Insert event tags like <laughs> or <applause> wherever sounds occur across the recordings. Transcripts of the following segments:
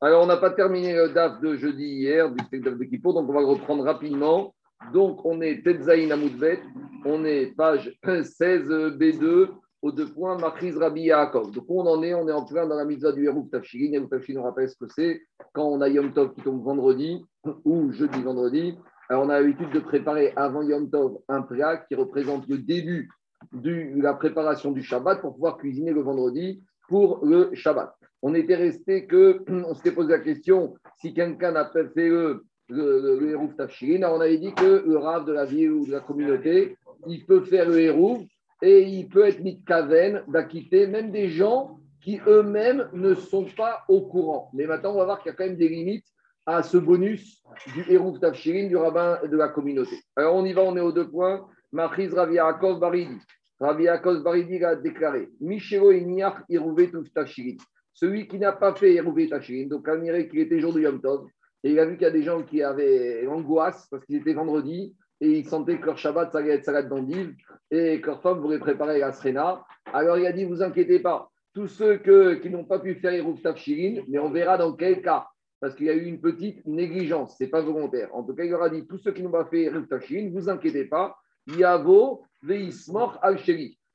Alors, on n'a pas terminé le DAF de jeudi hier, du spectacle de Kippour, donc on va le reprendre rapidement. Donc, on est Tetzaïn Amoudbet, on est page 16 B2, aux deux points, Machiz Rabbi Yaakov. Donc, on en est? On est en plein dans la mitzvah du Hérouf Tafshirin. Hérouf Tafshirin, on rappelle ce que c'est. Quand on a Yom Tov qui tombe vendredi ou jeudi vendredi, alors on a l'habitude de préparer avant Yom Tov un plat qui représente le début de la préparation du Shabbat pour pouvoir cuisiner le vendredi pour le Shabbat. On était resté que, <clears throat> on s'était posé la question si quelqu'un n'a pas fait le, le, le, Tafshirin. on avait dit que le Rav de la ville ou de la communauté, il peut faire le Hérouf et il peut être mis de kaven d'acquitter même des gens qui eux-mêmes ne sont pas au courant. Mais maintenant, on va voir qu'il y a quand même des limites à ce bonus du Hérouf Tafshirin, du rabbin de la communauté. Alors on y va, on est aux deux points. Machiz Ravi Yaakov Baridi. Ravi Yaakov Baridi a déclaré Michelo Iniach Tafshirin. Celui qui n'a pas fait Hérouvé Tafshirin, donc on dirait qu'il était jour de Yom Tov, et il a vu qu'il y a des gens qui avaient l'angoisse parce qu'il était vendredi, et ils sentaient que leur Shabbat, ça allait être salade et que leur femme voulait préparer la srena. Alors il a dit, vous inquiétez pas, tous ceux qui n'ont pas pu faire Hérouf Tafshirin, mais on verra dans quel cas parce qu'il y a eu une petite négligence, ce n'est pas volontaire. En tout cas, il aura dit tous ceux qui n'ont pas fait ne vous inquiétez pas, Yavo Veismor al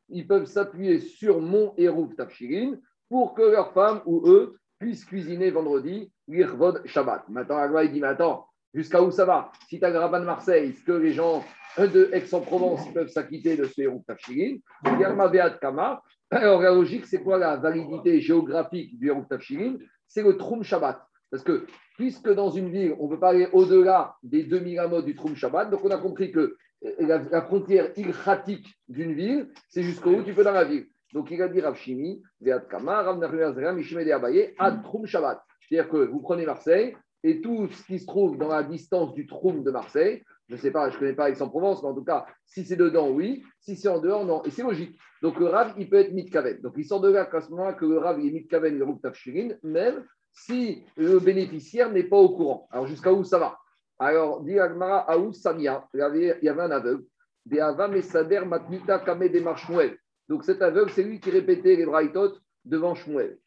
Ils peuvent s'appuyer sur mon Eruv Tafshirin pour que leur femme ou eux puissent cuisiner vendredi l'Irvod Shabbat. Maintenant, il dit Mais attends, jusqu'à où ça va? Si tu as le rabbin de Marseille, est-ce que les gens de Aix-en-Provence peuvent s'acquitter de ce Eruv Tafshirin? Kama. Alors, la logique, c'est quoi la validité géographique du Eruv Tafshirin? C'est le Troum Shabbat. Parce que puisque dans une ville, on ne peut pas aller au-delà des 2000 amos du Troum Shabbat, donc on a compris que la, frontière ilchatique d'une ville, c'est jusqu'au où tu peux dans la ville. Donc il a dit Rav Shimi, Veat Kama, Rav Ad Troum Shabbat. C'est-à-dire que vous prenez Marseille et tout ce qui se trouve dans la distance du Troum de Marseille, je ne sais pas, je ne connais pas Aix-en-Provence, mais en tout cas, si c'est dedans, oui. Si c'est en dehors, non. Et c'est logique. Donc le Rav, il peut être Mitkaven. Donc il sort de là qu'à ce moment-là que le Rav, il est Mitkaven, le Rouk Tafshirin, même si le bénéficiaire n'est pas au courant. Alors, jusqu'à où ça va? Alors, dit Agmara, Aou Samia, il y avait un aveugle, des Ava Mesader Matmita Kame des Shmuel. Donc, cet aveugle, c'est lui qui répétait les braïtot devant Shmuel.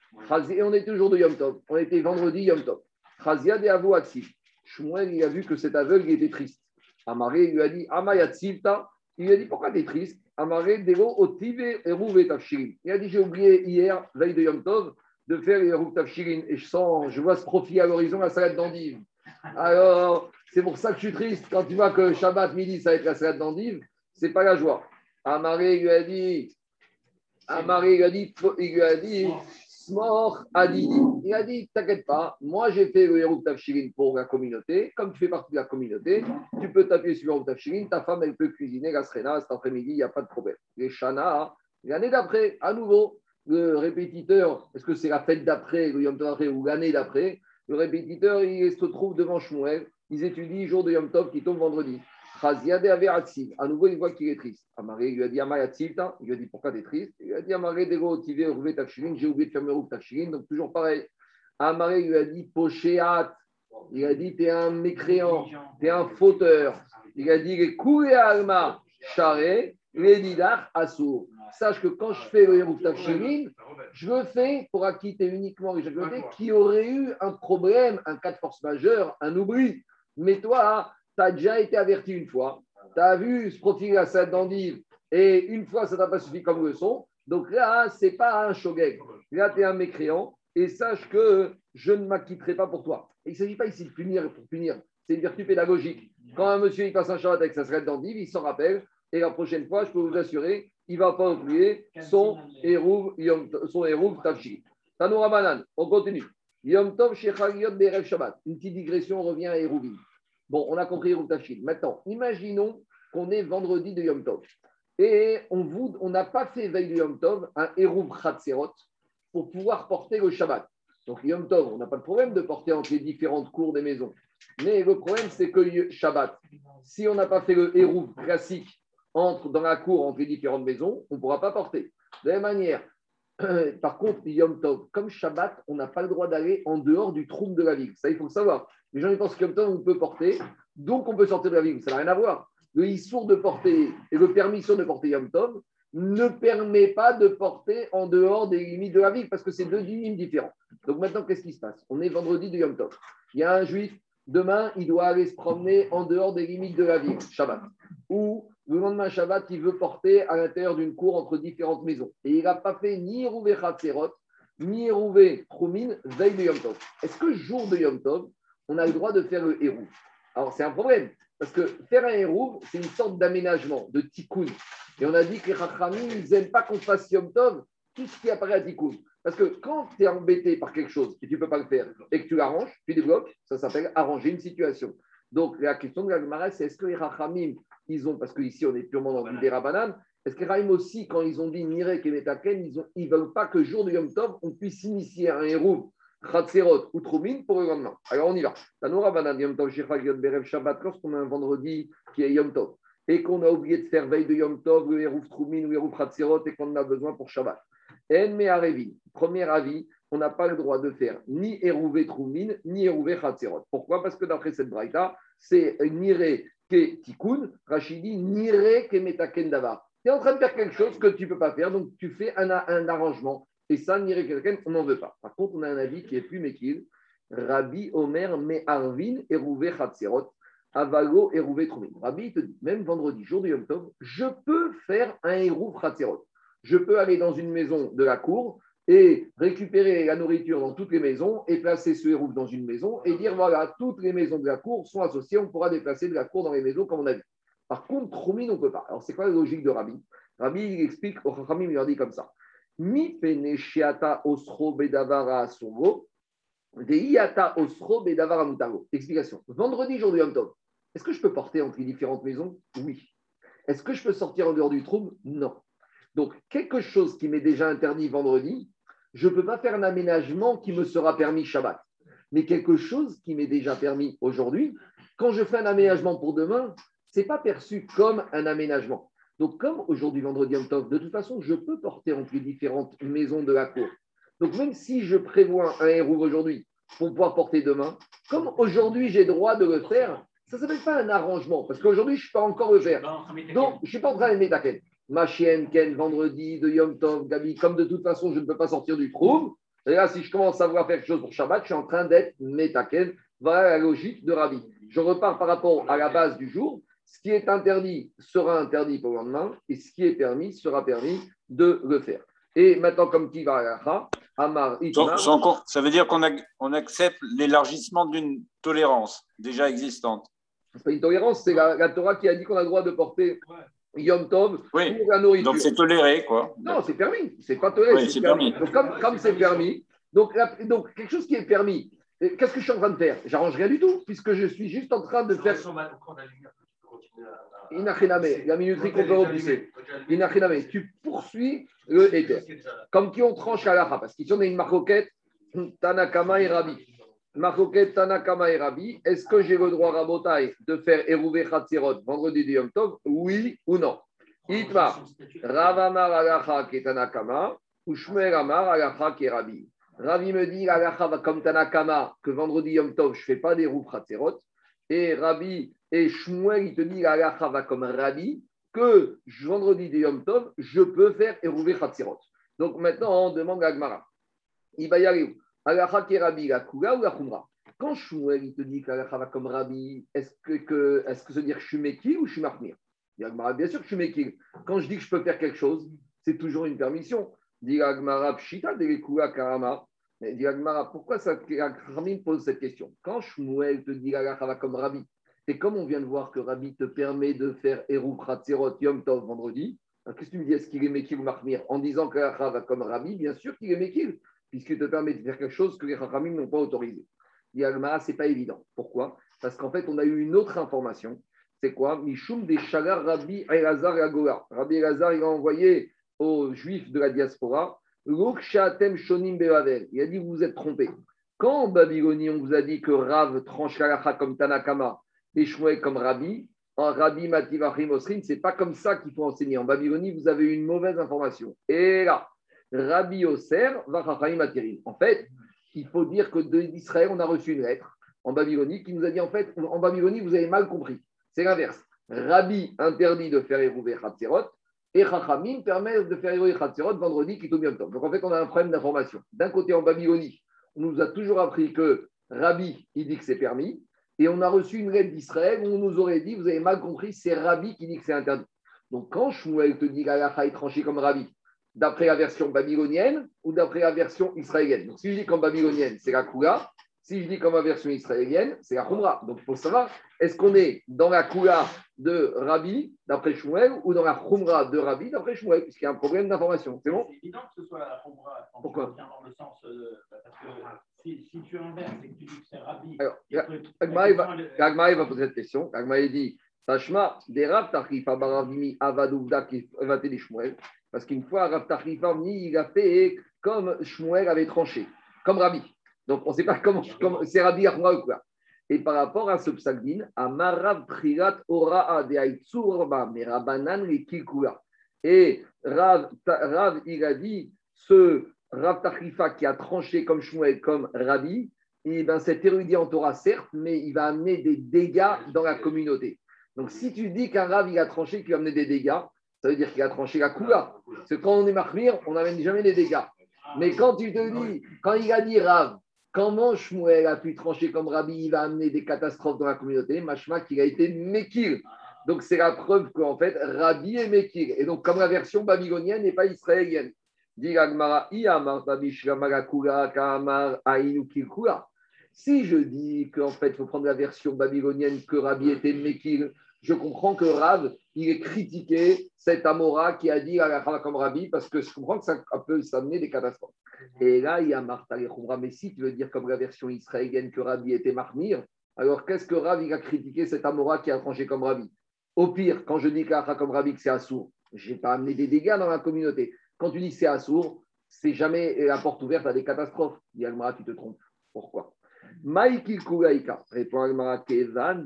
Et on est toujours de Yom Tov. On était vendredi Yom Tov. Chazia de Avou Shmuel, il a vu que cet aveugle était triste. Amaré lui a dit Amayatzilta. Il lui a dit Pourquoi tu es triste? Amaré Dego Otive Eruve Il a dit J'ai oublié hier, veille de Yom Tov, de faire les Tafshirin et je sens, je vois ce profil à l'horizon, la salade d'endive. Alors, c'est pour ça que je suis triste. Quand tu vois que Shabbat midi, ça va être la salade d'endive, c'est pas la joie. Amaré lui a dit, Amaré lui a dit, il lui a dit, Smor a dit, il a dit, t'inquiète pas, moi j'ai fait le Hérouf Tafshirin pour la communauté, comme tu fais partie de la communauté, tu peux t'appuyer sur le Hérouf Tafshirin, ta femme elle peut cuisiner la srena cet après-midi, il n'y a pas de problème. Les Shana, l'année d'après, à nouveau, le répétiteur, est-ce que c'est la fête d'après, le Yom Tov ou l'année d'après Le répétiteur, il se trouve devant Shmuel, ils étudient jour de Yom Tov qui tombe vendredi. À nouveau, il voit qu'il est triste. Amaré lui a dit Il lui a dit Pourquoi tu es triste? Il lui a dit Amaré, j'ai oublié de faire mes Tafshirin. Donc, toujours pareil. Amaré lui a dit Pochéat. Il a dit Tu es un mécréant, tu es un fauteur. Il a dit Les Alma, charé, les Didar, Assour sache que quand je fais le Hérouf Tafshirin, je le fais pour acquitter uniquement les qui aurait eu un problème, un cas de force majeure, un oubli. Mais toi, tu as déjà été averti une fois, tu as vu ce profil à cette d'endive, et une fois, ça t'a pas suffi comme leçon. Donc là, ce n'est pas un shogeg. Là, tu es un mécréant, et sache que je ne m'acquitterai pas pour toi. il ne s'agit pas ici de punir pour punir, c'est une vertu pédagogique. Quand un monsieur il passe un Shabbat avec sa seret d'endive, il s'en rappelle, et la prochaine fois, je peux vous assurer il ne va pas oublier son Hérouv son Tafshi. Tanoura Manan, on continue. Yom Tov Berev Shabbat. Une petite digression, on revient à Hérouvim. Bon, on a compris Hérouv Tafshi. Maintenant, imaginons qu'on est vendredi de Yom Tov. Et on n'a pas fait veille de Yom Tov un Hérouv Khatserot pour pouvoir porter le Shabbat. Donc Yom Tov, on n'a pas de problème de porter entre les différentes cours des maisons. Mais le problème, c'est que Shabbat, si on n'a pas fait le Hérouv classique entre dans la cour entre les différentes maisons, on ne pourra pas porter. De la même manière, par contre, Yom Tov, comme Shabbat, on n'a pas le droit d'aller en dehors du trou de la ville. Ça, il faut le savoir. Les gens pensent que Yom Tov, on peut porter, donc on peut sortir de la ville. Ça n'a rien à voir. Le issour de porter et le permission de porter Yom Tov, ne permet pas de porter en dehors des limites de la ville, parce que c'est deux limites différents. Donc maintenant, qu'est-ce qui se passe? On est vendredi de Yom Tov. Il y a un juif, demain, il doit aller se promener en dehors des limites de la ville, Shabbat. Ou le lendemain Shabbat, il veut porter à l'intérieur d'une cour entre différentes maisons. Et il n'a pas fait ni Rouvé Khatserot, ni Rouvé Troumine, veille de Yom Tov. Est-ce que jour de Yom Tov, on a le droit de faire le héros Alors c'est un problème. Parce que faire un héros, c'est une sorte d'aménagement, de tikkun. Et on a dit que les Rachamim, ils n'aiment pas qu'on fasse Yom Tov tout ce qui apparaît à tikkun. Parce que quand tu es embêté par quelque chose et tu ne peux pas le faire et que tu l'arranges, tu débloques, ça s'appelle arranger une situation. Donc la question de la c'est est-ce que les Rachamim, ils ont, parce qu'ici on est purement dans une banane, est-ce que Rachamim aussi, quand ils ont dit Nirek et Metaken, ils ne veulent pas que jour de Yom Tov, on puisse initier un héros Khatserot ou Troumine pour le lendemain. Alors on y va. Tanoura Banan Yom Tov Berev Shabbat, lorsqu'on a un vendredi qui est Yom Tov et qu'on a oublié de faire veille de Yom Tov, le Hérouf Troumine ou le Hérouf Khatserot et qu'on en a besoin pour Shabbat. En Meharevi, premier avis, on n'a pas le droit de faire ni Hérouvé Troumine ni Hérouvé Khatserot. Pourquoi? Parce que d'après cette braïta, c'est Nire ke Tikkun, Rachidi, Nire ke Metaken Davar. Tu es en train de faire quelque chose que tu ne peux pas faire, donc tu fais un, arrangement et ça, Nire quelqu'un, on n'en veut pas. Par contre, on a un avis qui est plus méquille. Rabbi Omer Me'arvin Erouvé Chatzerot, Avalo Erouvé Troumine. Rabbi te dit, même vendredi, jour de Yom Tov, je peux faire un Erouv Chatzerot. Je peux aller dans une maison de la cour et récupérer la nourriture dans toutes les maisons et placer ce hérouf dans une maison et dire voilà, toutes les maisons de la cour sont associées, on pourra déplacer de la cour dans les maisons comme on a dit. Par contre, Troumine, on ne peut pas. Alors, c'est quoi la logique de Rabbi? Rabbi, il explique, au il leur dit comme ça. Mi osro bedavara osro bedavara mutago. Explication. Vendredi, jour du Yom est-ce que je peux porter entre les différentes maisons? Oui. Est-ce que je peux sortir en dehors du trouble Non. Donc, quelque chose qui m'est déjà interdit vendredi, je ne peux pas faire un aménagement qui me sera permis Shabbat. Mais quelque chose qui m'est déjà permis aujourd'hui, quand je fais un aménagement pour demain, ce n'est pas perçu comme un aménagement. Donc, comme aujourd'hui, vendredi Tov, de toute façon, je peux porter entre les différentes maisons de la cour. Donc, même si je prévois un héros aujourd'hui pour pouvoir porter demain, comme aujourd'hui j'ai droit de le faire, ça ne s'appelle pas un arrangement, parce qu'aujourd'hui, je ne peux pas encore le faire. Donc, je ne suis pas en train de mettre Ma chienne, Ken, vendredi, de Yom Tov, Gabi, comme de toute façon, je ne peux pas sortir du trou. Et là, si je commence à vouloir faire quelque chose pour Shabbat, je suis en train d'être Metaken. Voilà la logique de Rabbi. Je repars par rapport à la base du jour. Ce qui est interdit sera interdit pour le lendemain et ce qui est permis sera permis de le faire. Et maintenant, comme qui va Amar, Ça veut dire qu'on on accepte l'élargissement d'une tolérance déjà existante. C'est pas une tolérance, c'est la, Torah qui a dit qu'on a le droit de porter Yom Tov pour la nourriture. Donc c'est toléré, quoi. Non, c'est permis. C'est pas toléré. c'est permis. Donc, comme c'est permis, donc, donc quelque chose qui est permis, qu'est-ce que je suis en train de faire? J'arrange rien du tout, puisque je suis juste en train de faire. Inachiname, la minuterie qu'on peut repousser. Inachiname, tu poursuis le éther. Comme qui on tranche à la parce qu'ici on a une marcoquette Tanakama et Rabbi. Tanakama et Rabbi. Est-ce que j'ai le droit, Rabotai, de faire Erouvé Khatzirot vendredi du Yom Tov? Oui ou non? Itma, Ravamar Alacha qui est Tanakama, ou Shmuel Amar Alacha qui est Rabbi? Rabbi me dit, Alacha va comme Tanakama, que vendredi Yom Tov, je ne fais pas des roues Khatzirot. Et Rabbi et Shmuel, il te dit, la va comme un rabbi, que vendredi de Yom Tov, je peux faire Erouvé Khatsirot. Donc maintenant, on demande à Agmara. Il va y aller où? La ou la Khumra Quand Shmuel, il te dit que la va comme rabbi, est-ce que, que, que ça veut dire que je suis Mekil ou je suis Mahmir Bien sûr que je suis Mekil. Quand je dis que je peux faire quelque chose, c'est toujours une permission. Dit Agmara Pshita Karama. Agmara, pourquoi ça, pose cette question? Quand Shmuel te dit la va comme rabbi, et comme on vient de voir que Rabbi te permet de faire Eru Khatzerot Yom Tov vendredi, qu'est-ce que tu me dis? Est-ce qu'il est Mekil ou Mahmir En disant que va comme Rabbi, bien sûr qu'il est Mekil, puisqu'il te permet de faire quelque chose que les Chachamim n'ont pas autorisé. Yalma, ce n'est pas évident. Pourquoi? Parce qu'en fait, on a eu une autre information. C'est quoi? Mishum des Shagar Rabbi Elazar et Agola. Rabbi Elazar, il a envoyé aux Juifs de la diaspora Shonim Il a dit Vous vous êtes trompés. Quand en Babylonie, on vous a dit que Rav tranche comme Tanakama, échoué comme Rabbi. En Rabbi Mativachim Osrim, c'est pas comme ça qu'il faut enseigner. En Babylonie, vous avez une mauvaise information. Et là, Rabbi Matirin. En fait, il faut dire que d'Israël, on a reçu une lettre en Babylonie qui nous a dit en fait, en Babylonie, vous avez mal compris. C'est l'inverse. Rabbi interdit de faire Erouvé Hatzerot Et Chachamim permet de faire Eroï Chatzerot vendredi qui tombe Donc en fait, on a un problème d'information. D'un côté, en Babylonie, on nous a toujours appris que Rabbi, il dit que c'est permis. Et on a reçu une lettre d'Israël où on nous aurait dit, vous avez mal compris, c'est Rabbi qui dit que c'est interdit. Donc quand Shmuel te dit qu'Alacha est tranché comme Rabbi, d'après la version babylonienne ou d'après la version israélienne. Donc si je dis comme babylonienne, c'est la Kula. Si je dis comme la version israélienne, c'est la Khumra. Donc il faut savoir, est-ce qu'on est dans la Kula de Rabbi, d'après Shmuel, ou dans la Khumra de Rabbi, d'après Shmuel, puisqu'il y a un problème d'information. C'est bon? C'est évident que ce soit la Khumra. Pourquoi? dans le sens, euh, parce que si, si, tu inverses et que tu dis que c'est Rabbi. Alors, Agmaï va, poser cette question. Agmaï dit Tashma, des Rav Baravimi Avadouvda qui va t'aider Shmuel. Parce qu'une fois, Rav Tachrifa il a fait comme Shmuel avait tranché, comme Rabbi. Donc, on ne sait pas comment, c'est Rabbi Achma ou quoi. Et par rapport à ce psagdin, Amarav Prirat Ora de Aitsurba, Merabanan et Kikula. Et Rav, Rav, il a dit, ce Rav Tachrifa qui a tranché comme Shmuel, comme Rabbi, et eh ben, cet érudit en Torah, certes, mais il va amener des dégâts dans la communauté. Donc, si tu dis qu'un Rav, il a tranché, qu'il va amener des dégâts, ça veut dire qu'il a tranché la Kula. Parce que quand on est marmire, on n'amène jamais des dégâts. Mais quand tu te dis, quand il a dit Rav, Comment Shmuel a pu trancher comme Rabbi, il va amener des catastrophes dans la communauté Machma qu'il a été Mekir. Donc c'est la preuve qu'en fait, Rabbi est Mekir. Et donc, comme la version babylonienne n'est pas israélienne. Si je dis qu'en fait, il faut prendre la version babylonienne que Rabbi était Mekir, je comprends que Rav, il est critiqué cet Amora qui a dit à la comme Rabbi, parce que je comprends que ça peut s'amener des catastrophes. Et là, il y a Martha et mais si tu veux dire comme la version israélienne que Rabbi était marmire, alors qu'est-ce que Rav il a critiqué cet Amora qui a tranché comme Rabbi? Au pire, quand je dis qu'Acha comme Rabbi que c'est Assour, je n'ai pas amené des dégâts dans la communauté. Quand tu dis c'est Assour, c'est jamais la porte ouverte à des catastrophes. Dit tu te trompes. Pourquoi? Maïki Kulaïka, répond Almara, Kezan.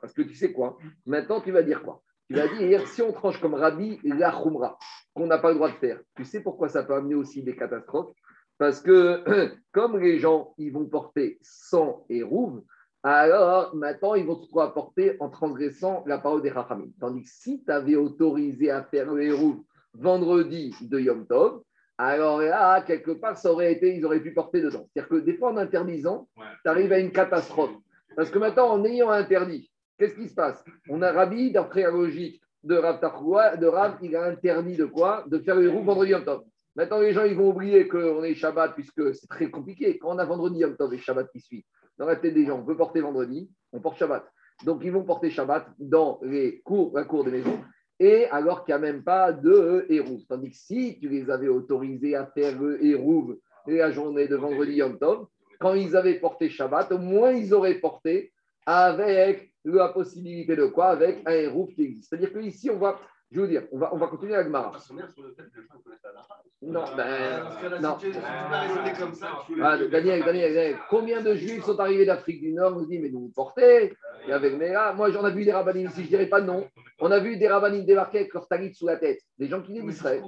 Parce que tu sais quoi? Maintenant, tu vas dire quoi? Tu vas dire, si on tranche comme Rabbi, la Khumra, qu'on n'a pas le droit de faire, tu sais pourquoi ça peut amener aussi des catastrophes? Parce que <clears throat> comme les gens, ils vont porter sang et rouve, alors maintenant, ils vont se trouver à porter en transgressant la parole des Rachamim. Tandis que si tu avais autorisé à faire le hérouve vendredi de Yom Tov, alors là, quelque part, ça aurait été, ils auraient pu porter dedans. C'est-à-dire que des fois, en interdisant, tu arrives à une catastrophe. Parce que maintenant, en ayant interdit, qu'est-ce qui se passe? On a Rabbi, d'après la logique de Rav de Rav, il a interdit de quoi? De faire les roues vendredi Yom Tov. Maintenant, les gens, ils vont oublier qu'on est Shabbat, puisque c'est très compliqué. Quand on a vendredi Yom Tov et Shabbat qui suit, dans la tête des gens, on peut porter vendredi, on porte Shabbat. Donc, ils vont porter Shabbat dans les cours, la cour des maisons et alors qu'il n'y a même pas de hérouve. Tandis que si tu les avais autorisés à faire hérouve la journée de vendredi Yom Tov, quand ils avaient porté Shabbat, au moins ils auraient porté avec la possibilité de quoi? Avec un hérouve qui existe. C'est-à-dire qu'ici, on va, je veux dire, on va, on va continuer avec Mara. Non, ben, non. Ah, Daniel, Daniel, Daniel, combien de juifs sont arrivés d'Afrique du Nord On se dit, mais nous portez Il y avait moi j'en ai vu des rabbinim ici, je dirais pas non. On a vu des rabbinim débarquer avec leur talit sous la tête, des gens qui venaient d'Israël.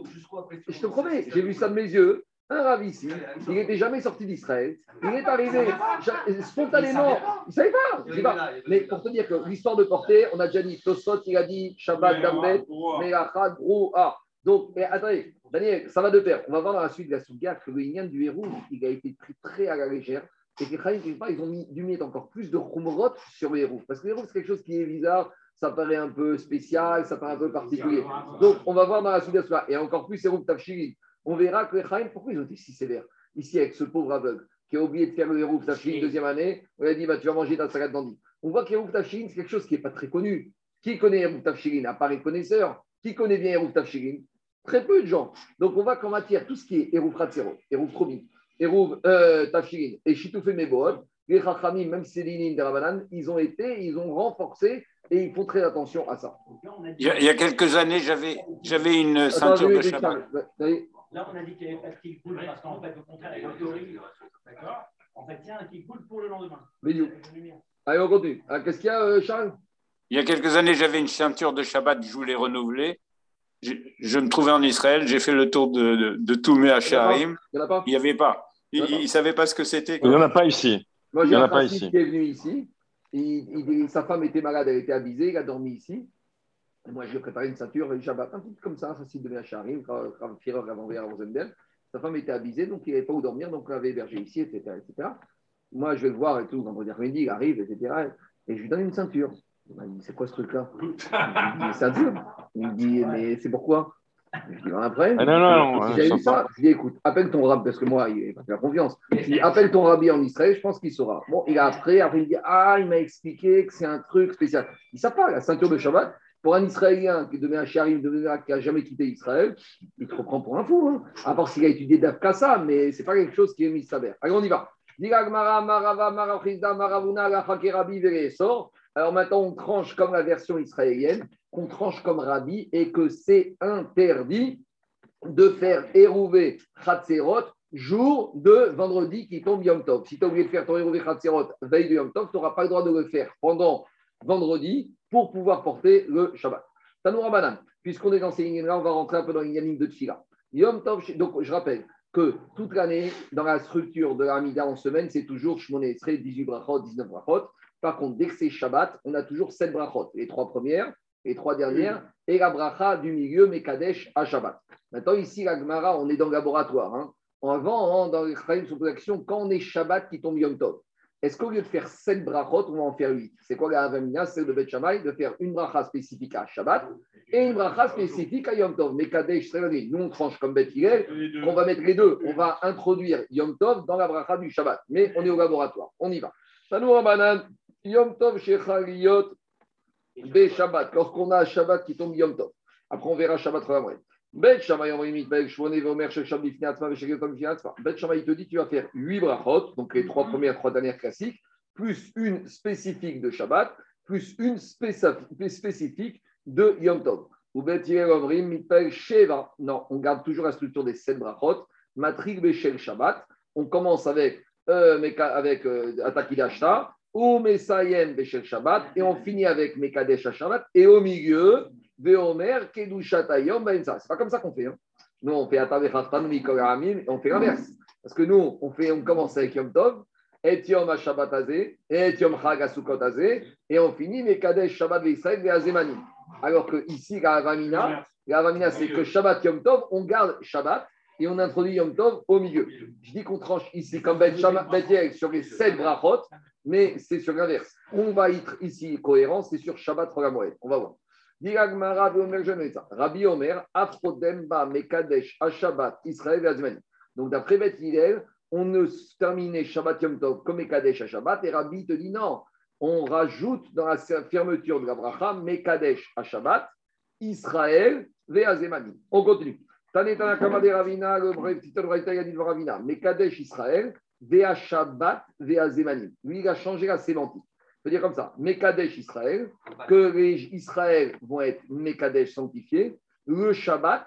Je te promets, j'ai vu ça de mes yeux. Un ici, il n'était jamais sorti d'Israël. Il est arrivé spontanément. Il ne savait pas. Mais pour te dire que l'histoire de porter, on a déjà dit, Tosot, il a dit Shabbat, Damet, Melachad, Ah. Donc, mais attendez, Daniel, ça va de pair. On va voir dans la suite de la Souga que le Yin du héros, il a été pris très à la légère. Et que ils ont mis, dû mettre encore plus de khumrot sur les héros. Parce que les héros, c'est quelque chose qui est bizarre, ça paraît un peu spécial, ça paraît un peu particulier. Donc, on va voir dans la suite de la Souga. Et encore plus, héros Tafshiri. On verra que les Chaim, pourquoi ils ont été si sévères Ici, avec ce pauvre aveugle qui a oublié de faire le héros Tafshiri deuxième année, on lui a dit bah, Tu vas manger ta salade d'andy. On voit que Tafshiri, c'est quelque chose qui n'est pas très connu. Qui connaît héros Tafshiri À part les connaisseurs. Qui connaît bien héros Tafshiri Très peu de gens. Donc, on voit qu'en matière, tout ce qui est Hérouv Ratzero, Hérouv Tromi, Hérouv euh, et Chitoufé Mebood, les Chachamim, même si c'est des Rabanan, ils ont été, ils ont renforcé et ils font très attention à ça. Il y a, quelques années, j'avais, j'avais une ceinture de Shabbat. Là, on a dit qu'il n'y avait pas de qui coule parce qu'en fait, au contraire, il y a une théorie. D'accord En fait, a un qui coule pour le lendemain. Allez, on continue. Ah, qu'est-ce qu'il y a, euh, Charles? Il y a quelques années, j'avais une ceinture de Shabbat, je voulais renouveler je, me trouvais en Israël, j'ai fait le tour de, de, de tous mes Il n'y avait pas. Il ne savait pas ce que c'était. Il n'y en a pas ici. Moi, j'ai un pas ici. qui est venu ici. sa femme était malade, elle était avisée, il a dormi ici. Moi, je lui ai préparé une ceinture, une Shabbat, un truc comme ça, facile de Meacharim, Rav Firer avant à Rosenberg. Sa femme était abusée, donc il n'avait pas où dormir, donc on l'avait hébergé ici, etc., etc. Moi, je vais le voir et tout, vendredi après-midi, il arrive, etc. Et je lui donne une ceinture. Il m'a dit, c'est quoi ce truc-là? Il me dit, ceinture. Il me dit, mais c'est pourquoi? Je dis, après, ah non, non, non, j'ai eu ça. Je lui dis, écoute, appelle ton rabbi, parce que moi, il n'a pas fait la confiance. Je dis, appelle ton rabbi en Israël, je pense qu'il saura. Bon, il a après, après, il dit, ah, il m'a expliqué que c'est un truc spécial. Il ne sait pas, la ceinture de Shabbat, pour un Israélien qui devient un charim, qui n'a jamais quitté Israël, il te reprend pour un fou. Hein. À part s'il a étudié d'Afkassa, mais ce n'est pas quelque chose qui est mis Allez, on y va. Alors maintenant, on tranche comme la version israélienne, qu'on tranche comme Rabbi, et que c'est interdit de faire érouver Khatserot jour de vendredi qui tombe Yom Tov. Si tu as oublié de faire ton érouvé Khatserot veille de Yom Tov, tu n'auras pas le droit de le faire pendant vendredi pour pouvoir porter le Shabbat. Tanoura Banan, puisqu'on est dans ces lignes-là, on va rentrer un peu dans les lignes de Tov, donc je rappelle que toute l'année, dans la structure de l'Amida en semaine, c'est toujours Shmone Esrei, 18 brachot, 19 brachot. Par contre, dès que c'est Shabbat, on a toujours 7 brachot. Les trois premières, les trois dernières, et la bracha du milieu, Mekadesh à Shabbat. Maintenant, ici, la Gemara, on est dans le laboratoire. Hein. Avant, hein, dans les sur l'action, quand on est Shabbat qui tombe Yom Tov, est-ce qu'au lieu de faire 7 brachot, on va en faire 8 C'est quoi la Avamina C'est le Bet Shammai de faire une bracha spécifique à Shabbat et une bracha spécifique à Yom Tov. Mais Kadesh, nous on tranche comme Bet on va mettre les deux. On va introduire Yom Tov dans la bracha du Shabbat. Mais on est au laboratoire. On y va. Yom Tov Shechaliot Be Shabbat. Lorsqu'on a Shabbat qui tombe Yom Tov. Après, on verra Shabbat Ramouet. Bet Shammai il te dit tu vas faire 8 brachot, donc les trois premières, trois dernières classiques, plus une spécifique de Shabbat, plus une spécifique de Yom Tov. Ou Bet Sheva. Non, on garde toujours la structure des 7 brachot. Matrik Beshel Shabbat. On commence avec, euh, avec euh, Atakidashta, Beshel Shabbat, et on finit avec Mekadesh Shabbat, et au milieu, Ben C'est pas comme ça qu'on fait. Hein. Nous, on fait Atavechatan, Mikoramim, on fait l'inverse. Parce que nous, on, fait, on commence avec Yom Tov, et Yom HaShabbat Azé, et Yom Chag HaSukkot Azé, et on finit Mekadesh Shabbat Ve'Israël Ve'Azemanim. Alors que ici, la c'est que Shabbat Yom Tov, on garde Shabbat, et on introduit Yom Tov au milieu. Je dis qu'on tranche ici comme Ben Shabbat sur les sept brachot, mais c'est sur l'inverse. On va être ici cohérent, c'est sur Shabbat Rogamoed. On va voir. Rabbi Omer, Afrodemba, Mekadesh, Ashabat, Israël, Azman. Donc d'après Beth on ne terminait Shabbat Yom Tov comme Mekadesh, Shabbat, et Rabbi te dit non, on rajoute dans la fermeture de la bracha Mekadesh, Shabbat, Israël, Veazemani. On continue. Tanetana Kamade Ravina, le titre de Ravina, Mekadesh, Israël, Vea Shabbat, Veazemani. Lui, il a changé la sémantique veux dire comme ça, Mekadesh Israël, que les Israël vont être Mekadesh sanctifiés, le Shabbat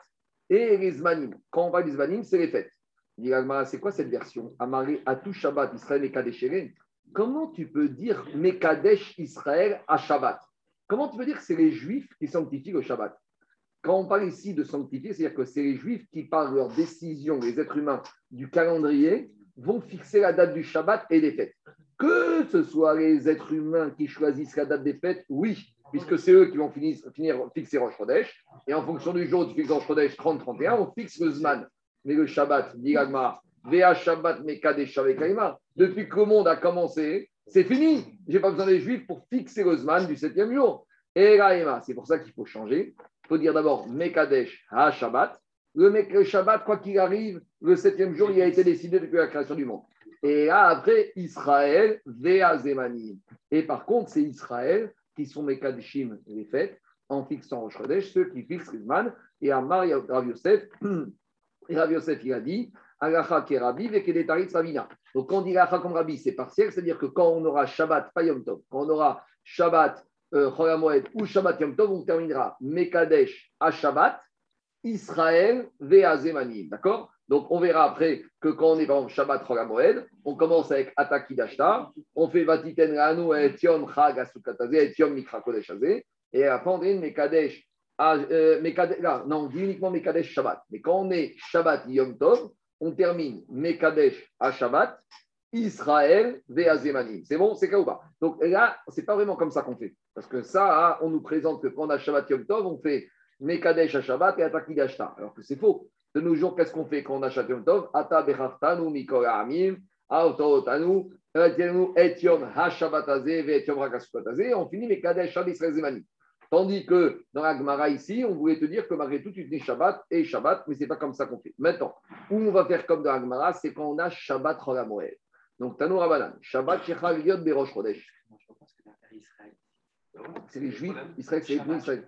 et les Zmanim. Quand on parle des Zmanim, c'est les fêtes. C'est quoi cette version? Amaré à tout Shabbat, Israël Mekadesh Comment tu peux dire Mekadesh Israël à Shabbat? Comment tu peux dire que c'est les Juifs qui sanctifient le Shabbat? Quand on parle ici de sanctifier, c'est-à-dire que c'est les Juifs qui, par leur décision, les êtres humains, du calendrier, vont fixer la date du Shabbat et des fêtes. Que ce soit les êtres humains qui choisissent la date des fêtes, oui, puisque c'est eux qui vont finir, fixer Rosh Chodesh. Et en fonction du jour tu fixes Rosh Chodesh 30-31, on fixe le Zman. Mais le Shabbat, dit Vea Shabbat Mekadesh Depuis que le monde a commencé, c'est fini. Je n'ai pas besoin des Juifs pour fixer le Zman du septième jour. Et c'est pour ça qu'il faut changer. Il faut dire d'abord Mekadesh ha Shabbat. Le, le Shabbat, quoi qu'il arrive, le septième jour, il a été décidé depuis la création du monde. Et après, Israël, Veazemanim. Et par contre, c'est Israël qui sont mes Kadishim, les fêtes, en fixant Rosh Chodesh, ceux qui fixent Rizman. Et à Maria Rav Yosef, <clears throat> Yosef, il a dit, Agacha Kerabi, Vekedetarit Savina. Donc, quand on dit Agacha comme Rabbi, c'est partiel, c'est-à-dire que quand on aura Shabbat, pas Yom Tov, quand on aura Shabbat, euh, ou Shabbat Yom Tov, on terminera Mekadesh à Shabbat, Israël, Veazemanim. D'accord? Donc, on verra après que quand on est dans Shabbat Moed, on commence avec Atakidashta, on fait Vatiten Ranu et Tiom Chag Asukataze et Tiom Mikra et après on dit Mekadesh. Euh, là, non, on dit uniquement Mekadesh Shabbat. Mais quand on est Shabbat Yom Tov, on termine Mekadesh à Shabbat, Israël Veazemanim. C'est bon, c'est ou pas Donc là, c'est pas vraiment comme ça qu'on fait. Parce que ça, on nous présente que quand on a Shabbat Yom Tov, on fait Mekadesh à Shabbat et Ataki Alors que c'est faux. De nos jours, qu'est-ce qu'on fait quand on a Shabbat Yom Tov Ata Bechaftanu Mikol Amim, Aototanu, Et Yom HaShabbat Et Yom On finit Shabbat Israël Zemanim. Tandis que dans la Gemara ici, on voulait te dire que malgré tout, tu tenais Shabbat et Shabbat, mais ce n'est pas comme ça qu'on fait. Maintenant, où on va faire comme dans la Gemara, c'est quand on a Shabbat Rogamoel. Donc, Tanou Rabanan, Shabbat Shechal Yod Berosh Chodesh. C'est les Juifs, Israël, c'est les Israël.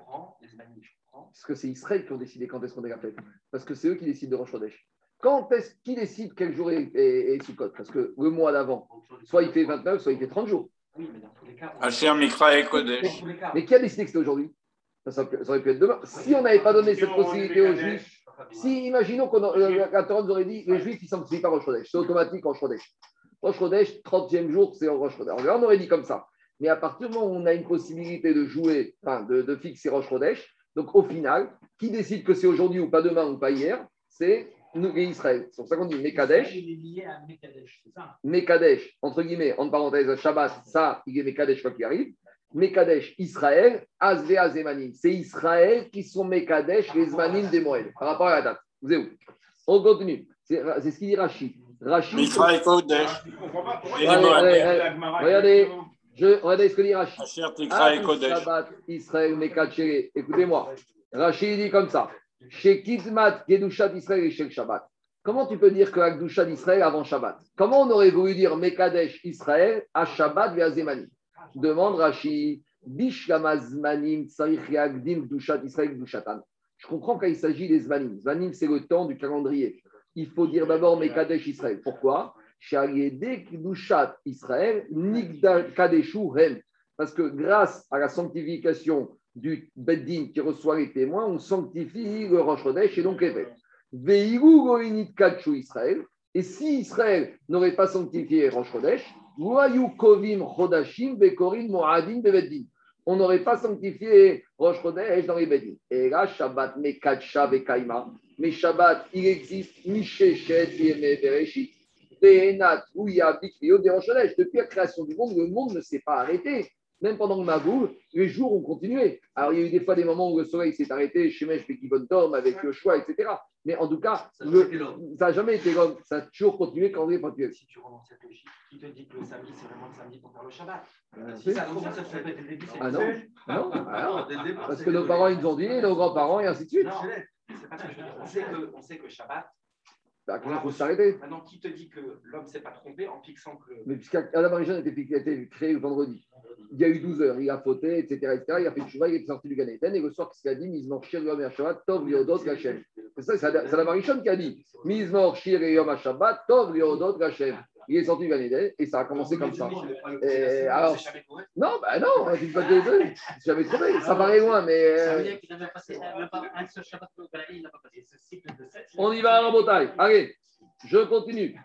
Parce que c'est Israël qui ont décidé quand est-ce qu'on est la fête. Parce que c'est eux qui décident de Rosh Chodesh. Quand est-ce qui décide quel jour est, est, est Sukkot? Parce que le mois d'avant, soit il fait 29, soit il fait 30 jours. Oui, mais dans tous les cas. Mikra et Kodesh. Mais qui a décidé que c'était aujourd'hui? Ça, aurait pu être demain. Si on n'avait pas donné cette possibilité aux Juifs, si imaginons qu'on la Torah nous aurait dit les Juifs ils sanctifient pas Rosh Chodesh, c'est automatique en Chodesh. Rosh Chodesh, 30e jour, c'est en Rosh Chodesh. on aurait dit comme ça. Mais à partir du moment où on a une possibilité de jouer, enfin de, de fixer Rosh Chodesh, donc au final, qui décide que c'est aujourd'hui ou pas demain ou pas hier C'est nous et Israël. C'est pour ça qu'on dit Mekadesh. Mekadesh, entre guillemets, entre parenthèses, Shabbat, ça, il est Mekadesh quoi qu'il arrive. Mekadesh, Israël, Azve Azemanim. C'est Israël qui sont Mekadesh, les Zmanim des Moël, par rapport à la date. Vous êtes où On continue. C'est ce qu'il dit Rachid. Rachid. Mikra Kodesh. Regardez, je, regardez ce que dit Rachid. Shabbat, Israël, Mekadesh. Écoutez-moi. Rachid dit comme ça. Chez Kizmat, Gedushat Israël et chez Shabbat. Comment tu peux dire que Agdusha d'Israël avant Shabbat? Comment on aurait voulu dire Mekadesh Israël à Shabbat via Zemani? Demande Rashi, Bishlamazmanim Tsarich Yagdim Gdushat Israël Gdushatan. Je comprends quand il s'agit des Zmanim. Zmanim, c'est le temps du calendrier. Il faut dire d'abord Mekadesh Israël. Pourquoi? Israël. Parce que grâce à la sanctification du Beddin qui reçoit les témoins, on sanctifie le Rosh Chodesh et donc les fêtes. Israël. Et si Israël n'aurait pas sanctifié Rosh Chodesh, on n'aurait pas sanctifié Rosh Chodesh dans les Beddin. Et là, Shabbat Mekadsha Vekaima. Mais Shabbat, il existe Misheshet Yeme Bereshit. Depuis la création du monde, le monde ne s'est pas arrêté même pendant le Maboul, les jours ont continué. Alors, il y a eu des fois des moments où le soleil s'est arrêté, Shemesh Tom avec Yoshua, etc. Mais en tout cas, ça n'a jamais été l'homme. Ça a toujours continué quand on est continué. Si tu remontes cette logique, qui te dit que le samedi, c'est vraiment le samedi pour faire le Shabbat? Euh, Si ça commence, ça fait dès le début. Ah non, non, alors, parce que nos parents, ils nous ont dit, nos grands-parents, et ainsi de suite. Non, c'est pas ça. On sait que, on sait que Shabbat, bah, il faut s'arrêter. Maintenant, qui te dit que l'homme ne s'est pas trompé en fixant que. Mais puisqu'Adam Arishon a été créé le vendredi, il y a eu 12 heures, il a fauté, etc. etc. il a fait du cheval, il est sorti du Ganéten, et le soir, qu'est-ce qu'il a dit Mizmor Shir Yom Shabbat, Tov Liodot Gachem. C'est ça, c'est Adam Arishon qui a dit Mizmor Shir Yom Shabbat, Tov Liodot Gachem. Il est sorti du Ganéten, et ça a commencé comme ça. Et alors, non, bah non, je ne pas deux, jamais trouvé. Ça paraît loin, mais. On y va à la bataille. Allez. Je continue.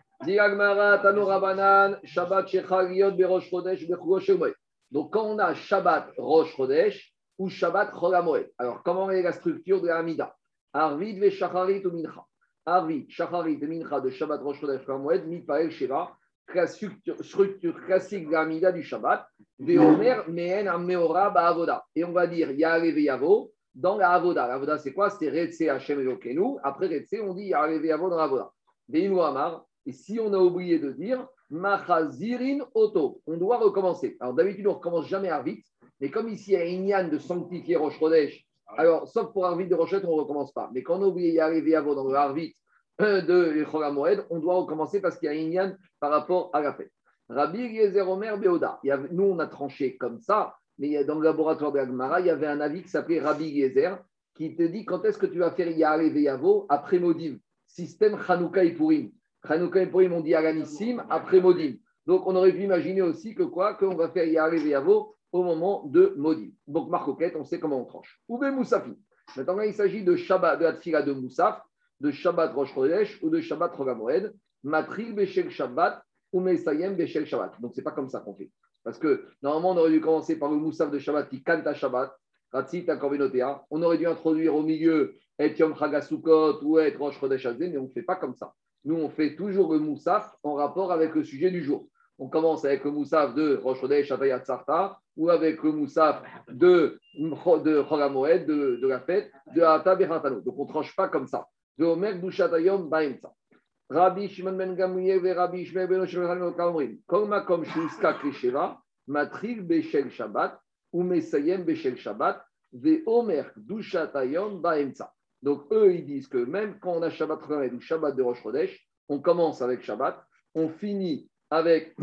Donc, quand on a Shabbat Rosh Chodesh ou Shabbat Cholamoed, alors comment est la structure de la Mida Arvid ve Shacharit ou Mincha? Arvid, Shacharit et Mincha de Shabbat Rosh Chodesh Mitpael Sheva, la structure classique de du Shabbat, Veomer Mehen Meora Ba'avoda. Et on va dire Yare Yavo dans la Avoda. Avoda, c'est quoi? C'est Retse Hashem Elokenu. Après Retse, on dit Yare Yavo dans la Avoda. Et si on a oublié de dire Machazirin Oto, on doit recommencer. Alors d'habitude, on ne recommence jamais à vite, mais comme ici, il y a une yann de sanctifier Rosh Chodesh, alors sauf pour Arvit de Rochette, on ne recommence pas. Mais quand on a oublié d'y arriver avant dans le Arvit de Moed, on doit recommencer parce qu'il y a une yann par rapport à la fête. Rabbi Eliezer Omer Beoda. Nous, on a tranché comme ça, mais dans le laboratoire de Agmara, il y avait un avis qui s'appelait Rabbi Eliezer qui te dit quand est-ce que tu vas faire Yare Yavo après Modiv système Hanouka et Purim. Hanouka et Purim, on dit Aranissim après Modim. Donc, on aurait pu imaginer aussi que quoi? Qu'on va faire Yaré Yavo au moment de Modim. Donc, Marcoquette, on sait comment on tranche. Oube Moussafi. Maintenant, il s'agit de Shabbat, de la tfila de Moussaf, de Shabbat Rosh Chodesh ou de Shabbat Rogamoed, Matril Beshel Shabbat ou Mesayem Beshel Shabbat. Donc, c'est pas comme ça qu'on fait. Parce que normalement, on aurait dû commencer par le Moussaf de Shabbat qui canta Shabbat, Ratzit, On aurait dû introduire au milieu et Yom Chagasukot ou et Rosh Chodesh mais on ne fait pas comme ça. nous, on fait toujours le moussaf en rapport avec le sujet du jour. On commence avec le moussaf de Rosh Shatayat Sarta ou avec le moussaf de, de Choramoed, de, de la fête, de Ata Donc on ne tranche pas comme ça. De Omer Bushatayom Baimsa. Rabbi Shimon Ben Gamliel et Rabbi Ishmael Ben Oshel Kalomrim. Kol Makom Shuska Krisheva, Matril Beshel Shabbat, ou Mesayem Beshel Shabbat, Ve Omer Dushatayom Baimsa. Donc, eux, ils disent que même quand on a Shabbat ou Shabbat de Rosh Chodesh, on commence avec Shabbat, on finit avec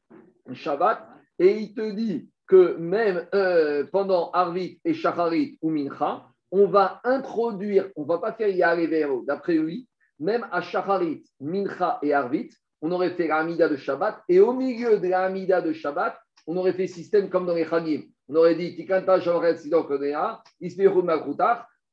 <clears throat> Shabbat, et il te dit que même euh, pendant Arvit et Shacharit ou Mincha, on va introduire, on ne va pas faire Yarevero, d'après lui, même à Shacharit, Mincha et Arvit, on aurait fait l'Amida de Shabbat, et au milieu de l'Amida de Shabbat, on aurait fait système comme dans les Chagim. On aurait dit Tikanta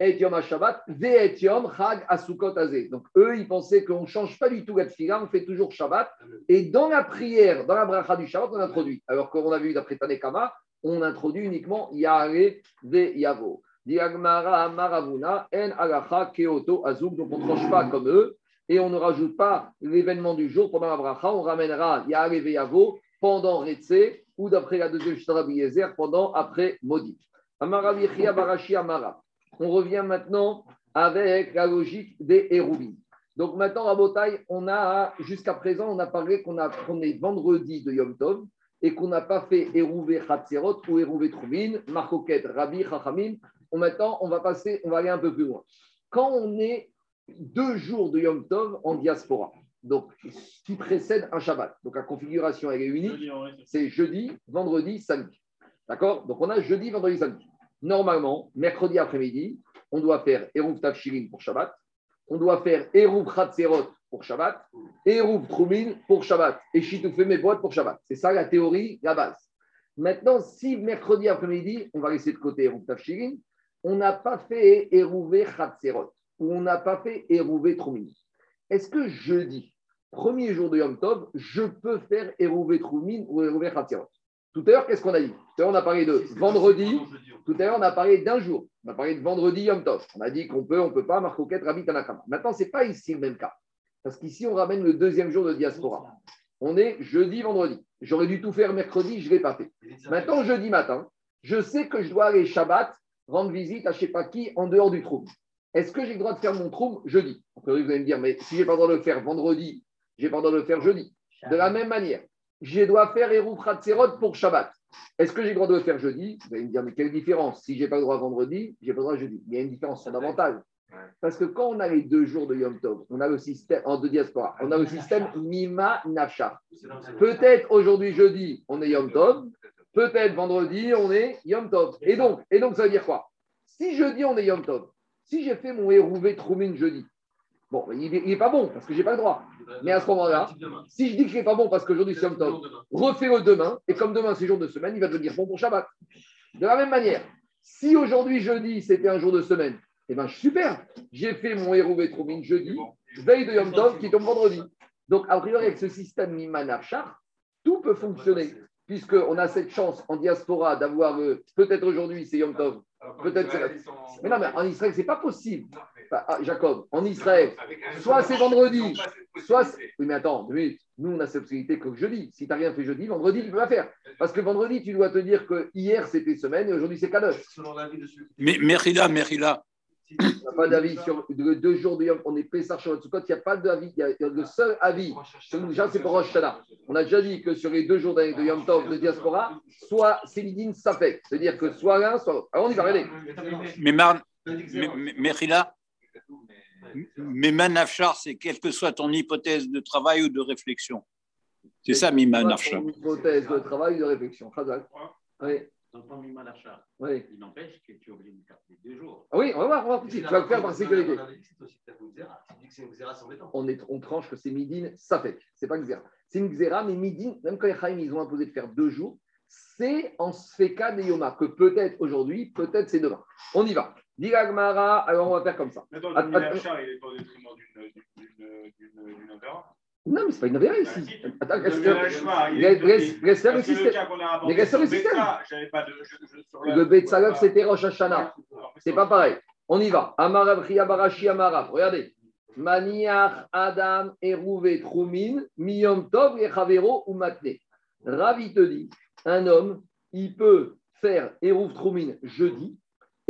et Yom Shabbat, Ve Yom Chag Asukot Azé. Donc eux, ils pensaient qu'on ne change pas du tout la tfila, on fait toujours Shabbat. Et dans la prière, dans la bracha du Shabbat, on introduit. Alors qu'on a vu d'après Tanekama, on introduit uniquement Yare Ve Yavo. Diagmara Maravuna, En Alacha Keoto Azuk. Donc on ne tranche pas comme eux. Et on ne rajoute pas l'événement du jour pendant la bracha, on ramènera Yare Ve Yavo pendant Retse ou d'après la deuxième Shitara pendant après Maudit. Amara Barashi Amara. On revient maintenant avec la logique des Hérouvines. Donc maintenant, à Botaï, on a, jusqu'à présent, on a parlé qu'on est vendredi de Yom Tov et qu'on n'a pas fait Hérouvé Khatzerot ou Hérouvé Trouvin, Marcoquet, Rabbi, Chachamim. Maintenant, on va passer, on va aller un peu plus loin. Quand on est deux jours de Yom Tov en diaspora, donc qui précède un Shabbat, donc la configuration elle est unique, c'est jeudi, vendredi, samedi. D'accord? Donc on a jeudi, vendredi, samedi. Normalement, mercredi après-midi, on doit faire Eruv Tafshirin pour Shabbat, on doit faire Eruv Khatzerot pour Shabbat, Eruv Trumin pour Shabbat, et Shitoufé boîtes pour Shabbat. C'est ça la théorie, la base. Maintenant, si mercredi après-midi, on va laisser de côté Eruv Tafshirin, on n'a pas fait Eruv Khatzerot, ou on n'a pas fait Eruv Trumin. Est-ce que jeudi, premier jour de Yom Tov, je peux faire Eruv Trumin ou Eruv Khatzerot tout à l'heure, qu'est-ce qu'on a dit Tout à l'heure, on a parlé de vendredi. Tout à l'heure, on a parlé d'un jour. On a parlé de vendredi Yom Tov. On a dit qu'on peut, on ne peut pas, Marcoquette, Rabbi Tanakama. Maintenant, ce n'est pas ici le même cas. Parce qu'ici, on ramène le deuxième jour de diaspora. On est jeudi, vendredi. J'aurais dû tout faire mercredi, je ne l'ai pas fait. Maintenant, jeudi matin, je sais que je dois aller Shabbat, rendre visite à je ne sais pas qui en dehors du trou. Est-ce que j'ai le droit de faire mon trou jeudi? Vous allez me dire, mais si j'ai pas le droit de le faire vendredi, j'ai pas le droit de le faire jeudi. De la même manière, je dois faire Eruv Khatserot pour Shabbat. Est-ce que j'ai le droit de le faire jeudi? Vous allez me dire, mais quelle différence? Si je n'ai pas le droit vendredi, j'ai pas le droit jeudi. Il y a une différence fondamentale. Parce que quand on a les deux jours de Yom Tov, on a le système, en deux diaspora, on a le système Mima Nafsha. Peut-être aujourd'hui, jeudi, on est Yom Tov. Peut-être vendredi, on est Yom Tov. Et donc, et donc, ça veut dire quoi? Si jeudi, on est Yom Tov, si j'ai fait mon Hérouvé Troumin jeudi, Bon, il n'est pas bon parce que je n'ai pas le droit. Mais à ce moment-là, si je dis qu'il n'est pas bon parce qu'aujourd'hui c'est Yom refais-le demain. Et comme demain c'est jour de semaine, il va devenir bon pour Shabbat. De la même manière, si aujourd'hui jeudi c'était un jour de semaine, eh bien super, j'ai fait mon héros Vétromine jeudi, veille de Yom Tov qui tombe vendredi. Donc, a priori, avec ce système Mimanachar, tout peut fonctionner, puisqu'on a cette chance en diaspora d'avoir, euh, peut-être aujourd'hui c'est Yom Tov, peut-être c'est. Mais non, mais en Israël, ce n'est pas possible. Ah, Jacob, en Israël, soit c'est vendredi, soit. Oui, mais attends, nous, on a cette possibilité que jeudi. Si tu n'as rien fait jeudi, vendredi, tu peux pas faire. Parce que vendredi, tu dois te dire que hier, c'était semaine et aujourd'hui, c'est cadeau. Mais Merila, Merila. Il n'y a pas d'avis sur deux jours de Yom, on est Pessar sur il n'y a pas d'avis, il y a le seul avis. Déjà, c'est pour Rosh On a déjà dit que sur les deux jours de Yom Tov de diaspora, soit c'est Midin Safek, c'est-à-dire que soit l'un, soit Alors on y va, regardez. Mais, Mar... Merila, mais manafchar, c'est quelle que soit ton hypothèse de travail ou de réflexion. C'est ça, mimanafchar. Hypothèse de travail ou de réflexion. Oui. Donc, ton mimanafchar, oui. il n'empêche que tu es obligé de faire deux jours. Ah oui, on va voir, on va voir. Tu vas faire par sécurité. On, est, on tranche que c'est midin, ça fait. C'est pas xéra. C'est une xéra, mais midin, même quand les Chaim, ils ont imposé de faire deux jours, c'est en Sfeka de Yoma, que peut-être aujourd'hui, peut-être c'est demain. On y va. Diragmara, alors on va faire comme ça. Attends, le il n'est pas au détriment d'une Avera non, mais ce n'est pas une Avera ici. Attends, reste le système. Mais reste le système. Le Betsalov, c'était Rosh Hashanah. C'est pas pareil. On y va. Amarav, Barashi, Amarav. Regardez. Maniach Adam Erouvé Troumin, Miyom Tov ou Matne. Ravi te dit, un homme, il peut faire Erouv Troumin jeudi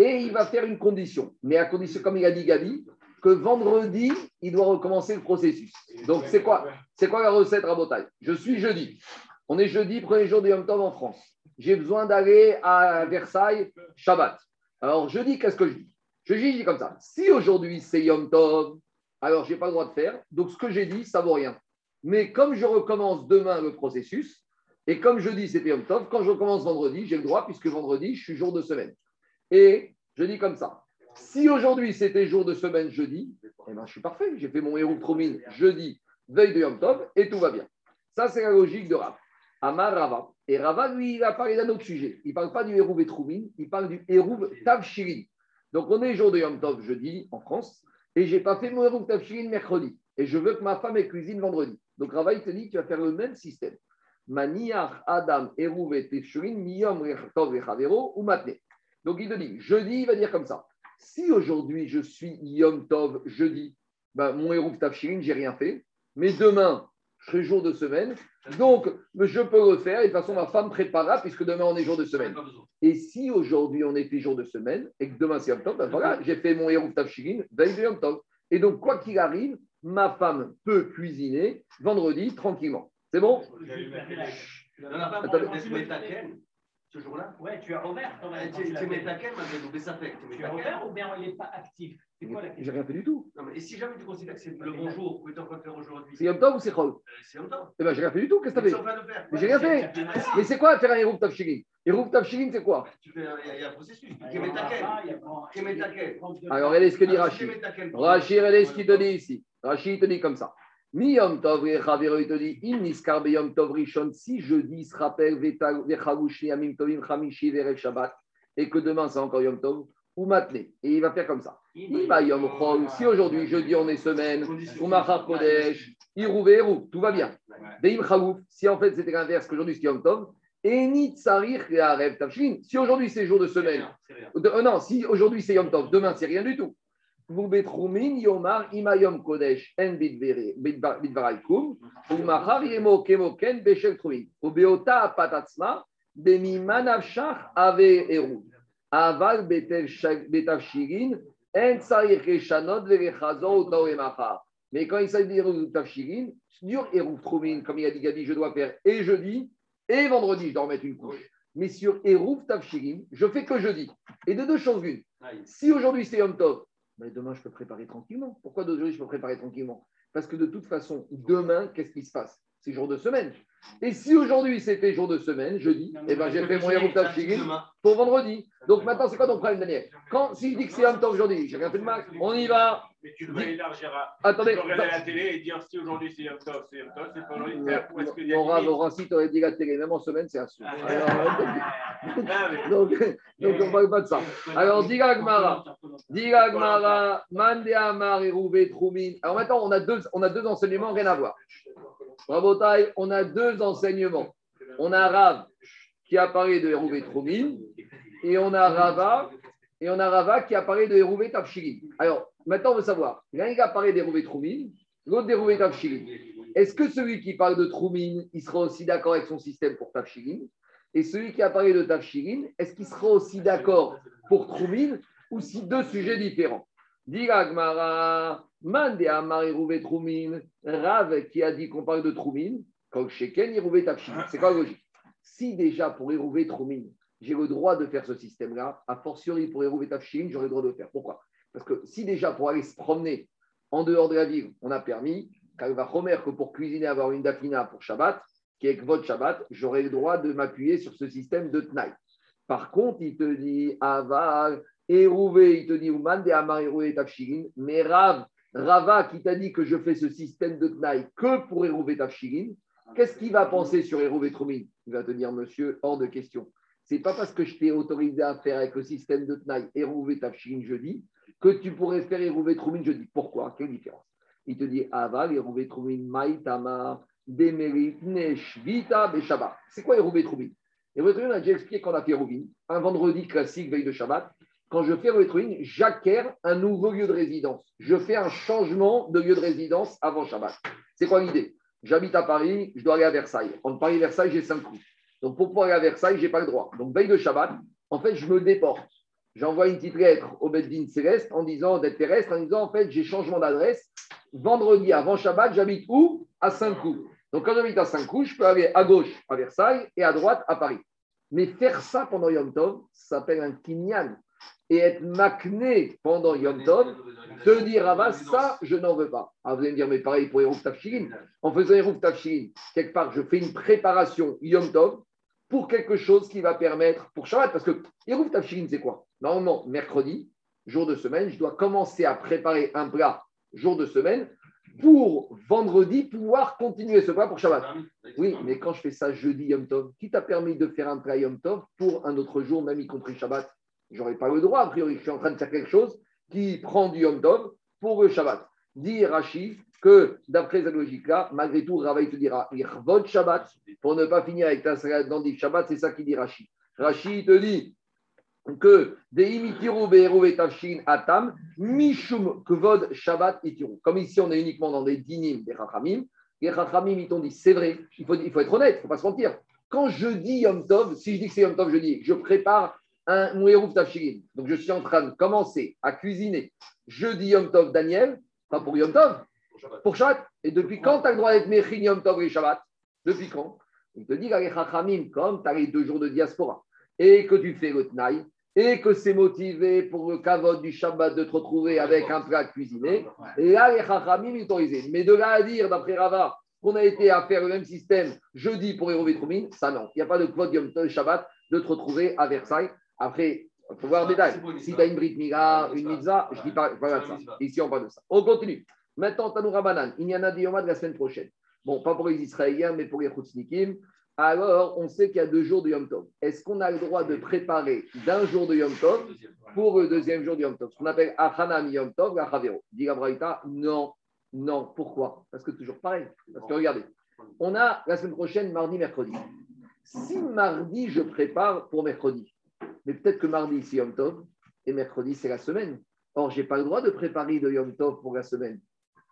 et il va faire une condition. Mais à condition, comme il a dit Gabi, que vendredi, il doit recommencer le processus. Donc, c'est quoi C'est quoi la recette Rabotai? Je suis jeudi. On est jeudi, premier jour de Yom Tov en France. J'ai besoin d'aller à Versailles, Shabbat. Alors, jeudi, qu'est-ce que je dis? Je dis comme ça. Si aujourd'hui, c'est Yom Tov, alors je n'ai pas le droit de faire. Donc, ce que j'ai dit, ça vaut rien. Mais comme je recommence demain le processus, et comme je dis c'était Yom Tov, quand je recommence vendredi, j'ai le droit, puisque vendredi, je suis jour de semaine. Et je dis comme ça. Si aujourd'hui c'était jour de semaine jeudi, eh ben, je suis parfait. J'ai fait mon héros Tromin jeudi, veille de Yom Tov, et tout va bien. Ça, c'est la logique de Rav. Amar Rava. Et Rava, lui, il a parlé d'un autre sujet. Il ne parle pas du héros Tromin, il parle du héros Tavshirin. Donc, on est jour de Yom Tov jeudi en France et je n'ai pas fait mon Eruv Tafshirin mercredi. Et je veux que ma femme ait cuisine vendredi. Donc Rava, il te dit, tu vas faire le même système. Maniach Adam Eruv Tafshirin Miyom Tov ou Matne. Donc il te dit, jeudi, il va dire comme ça. Si aujourd'hui je suis Yom Tov, jeudi, ben, mon Eruv Tafshirin, j'ai rien fait. Mais demain, je serai jour de semaine. Donc, je peux le faire. Et de toute façon, ma femme préparera puisque demain, on est jour de semaine. Et si aujourd'hui, on était jour de semaine et que demain, c'est Yom Tov, ben voilà, j'ai fait mon Hérouf Tavshigin veille de Yom Tov. Et donc, quoi qu'il arrive, ma femme peut cuisiner vendredi tranquillement. C'est bon? Ce jour-là Ouais, tu as ouvert. Tu mets ta quête, mais ça fait. Tu as ouvert ou bien il n'est pas actif? C'est quoi la question? J'ai rien fait du tout. Non, mais et si jamais tu considères que c'est le bon jour, que tu es en train de faire aujourd'hui? C'est Yom Tov ou c'est Chol euh, C'est Yom Tov. Eh bien, j'ai rien fait du tout. Qu'est-ce que tu as fait Mais j'ai rien fait. Mais c'est quoi faire un Hérouf Tavshigin Hérouf Tavshigin, c'est quoi? Il y a un processus. Ta quête. Alors, elle est ce que dit Rachid. Rachid, elle est ce qu'il te dit ici. Rachid te dit comme ça. Mi Yom Tov, il te dit, im niskar Yom Tov Rishon, si jeudi se rappelle vechavush yamim tovim chamishi verev Shabbat, et que demain c'est encore Yom Tov, ou matne. Et il va faire comme ça. Ima Yom Chol, si aujourd'hui, jeudi, on est semaine, ou Machar Kodesh, Irou Verou, tout va bien. Veim Chalouf, si en fait c'était l'inverse, qu'aujourd'hui c'est Yom Tov, et ni Tsarich Reharev Tavshin. Si aujourd'hui c'est jour de semaine, euh, non, si aujourd'hui c'est Yom Tov, demain c'est rien du tout. Vous betroumin yomar imayom kodesh en bidvaraikum, ou mahar yemo kemoken beshel truin. Ou beota patatsma, bemi manavshach ave eru. Aval betavshirin, en tsarich reshanot verechazor ou mahar. Mais quand il s'agit de tavshirin, sur Eruv Troumin, comme il a dit Gabi, je dois faire et jeudi et vendredi, je dois remettre une couche. Mais sur Eruv Tavshirin, je fais que jeudi. Et de deux choses l'une. Si aujourd'hui c'est Yom Tov, demain, je peux préparer tranquillement. Pourquoi d'aujourd'hui, je peux préparer tranquillement? Parce que de toute façon, demain, qu'est-ce qui se passe? C'est jour de semaine. Et si aujourd'hui c'était jour de semaine, jeudi, eh ben, j'ai fait mon Hérouf pour vendredi. Donc maintenant, c'est quoi ton problème, Daniel? Quand s'il dit que c'est un temps aujourd'hui, j'ai rien fait de mal, on y va. Mais tu dois élargir à. Attendez. Tu regarder la télé et dire si aujourd'hui c'est Yom Tov, c'est Yom Tov, c'est pas aujourd'hui. Est-ce que Laura, Laura, si tu aurais dit la télé, même en semaine, c'est sûr. <laughs> donc, donc, on ne parle pas de ça. Alors, Diga Gmara, Diga Gmara, Mande Amar et Rouvé Troumin. Alors maintenant, on a, deux, on a deux enseignements, rien à voir. Rabotai, on a deux enseignements. On a Rav qui a parlé de Hérouvé Troumin et on a Rava et on a Rava qui a parlé de Hérouvé Tafshirin. Alors, Maintenant, on veut savoir, l'un qui a parlé d'Hérouvé Troumin, l'autre d'Hérouvé Tafshirin. Est-ce que celui qui parle de Troumin, il sera aussi d'accord avec son système pour Tafshirin Et celui qui a parlé de Tafshirin, est-ce qu'il sera aussi d'accord pour Troumin ou si deux sujets différents? Gmara, Mande Amar Hérouvé Troumin, Rav qui a dit qu'on parle de Troumin, quand Sheken Tafshirin. C'est quoi la logique? Si déjà pour Hérouvé Troumin, j'ai le droit de faire ce système-là, a fortiori pour Hérouvé Tafshirin, j'aurai le droit de le faire. Pourquoi? Parce que si déjà pour aller se promener en dehors de la ville, on a permis, va Homer que pour cuisiner, avoir une dafina pour Shabbat, qui est votre Shabbat, j'aurai le droit de m'appuyer sur ce système de Tnaï. Par contre, il te dit Aval, Erouvé, il te dit Ouman de Amar Erouvé Tafshirin, mais Rav, Rava qui t'a dit que je fais ce système de Tnaï que pour Erouvé Tafshirin, qu'est-ce qu'il va penser sur Erouvé Troumine? Il va te dire, monsieur, hors de question. C'est pas parce que je t'ai autorisé à faire avec le système de Tnaï Erouvé Tafshirin jeudi que tu pourrais faire Hérouvé Troumin jeudi. Pourquoi Quelle différence Il te dit Aval, Hérouvé Troumin, Maïtama, Demerit, Neshvita, Beshabbat. C'est quoi Hérouvé Troumin? Hérouvé Troumin, on a déjà expliqué qu'on a fait Hérouvin, un vendredi classique, veille de Shabbat. quand je fais Retrouine, j'acquiers un nouveau lieu de résidence. Je fais un changement de lieu de résidence avant Shabbat. C'est quoi l'idée? J'habite à Paris, je dois aller à Versailles. Entre Paris et Versailles, j'ai cinq coups. Donc pour pouvoir aller à Versailles, je n'ai pas le droit. Donc veille de Shabbat, en fait, je me déporte. J'envoie une petite lettre au Beddin Céleste en disant d'être terrestre, en disant en fait, j'ai changement d'adresse. Vendredi avant Shabbat, j'habite où? À Saint-Cloud. Donc quand j'habite à Saint-Cloud, je peux aller à gauche à Versailles et à droite à Paris. Mais faire ça pendant Yom Tov, ça s'appelle un kinyan. Et être makné pendant Yom Tov, te dire, ah bah ça, je n'en veux pas. Ah, vous allez me dire, mais pareil pour Erouf Tafshirin. En faisant Erouf Tafshirin, quelque part, je fais une préparation Yom Tov pour quelque chose qui va permettre, pour Shabbat, parce que Erouf Tafshirin, c'est quoi? Normalement, mercredi, jour de semaine, je dois commencer à préparer un plat jour de semaine pour vendredi pouvoir continuer ce plat pour Shabbat. Oui, mais quand je fais ça jeudi Yom Tov, qui t'a permis de faire un plat Yom Tov pour un autre jour, même y compris Shabbat J'aurais pas le droit, a priori. Je suis en train de faire quelque chose qui prend du Yom Tov pour le Shabbat. Dit Rashi que d'après cette logique-là, malgré tout, Ravaï te dira Irvot Shabbat pour ne pas finir avec ta salade Shabbat, c'est ça qui dit Rashi. Rashi te dit que atam mishum kvod shabbat itiru. Comme ici, on est uniquement dans des dinim des chachamim. Les chachamim, ils t'ont dit, c'est vrai, il faut, il faut être honnête, il faut pas se mentir. Quand je dis Yom Tov, si je dis que c'est Yom Tov, je dis, je prépare un Mouérouf Tafshirin. Donc, je suis en train de commencer à cuisiner jeudi Yom Tov Daniel, pas pour Yom Tov, pour Shabbat. Et depuis quand tu as le droit d'être Mechin Yom Tov et Shabbat? Depuis quand? Il te dit, les chachamim, comme tu as les deux jours de diaspora et que tu fais le Tnaï, et que c'est motivé pour le kavod du Shabbat de te retrouver avec un plat cuisiné, et là, les chachamim autorisés. Mais de là à dire, d'après Rava, qu'on a été à faire le même système jeudi pour Hérovétromine, ça non. Il n'y a pas de podium de Shabbat de te retrouver à Versailles. Après, il faut voir détail. Si tu as une Brit Mila, une Mitzah, je ne dis pas, pas de ça. Ici, on parle de ça. On continue. Maintenant, Tanoura Banan, il y en a des de la semaine prochaine. Bon, pas pour les Israéliens, mais pour les Khoutsnikim alors on sait qu'il y a deux jours de Yom Tov. Est-ce qu'on a le droit de préparer d'un jour de Yom Tov pour le deuxième jour de Yom Tov? Ce qu'on appelle Achanam Yom Tov, la. Dit non, non. Pourquoi? Parce que toujours pareil. Parce que regardez, on a la semaine prochaine, mardi, mercredi. Si mardi, je prépare pour mercredi, mais peut-être que mardi, c'est Yom Tov et mercredi, c'est la semaine. Or, je n'ai pas le droit de préparer de Yom Tov pour la semaine.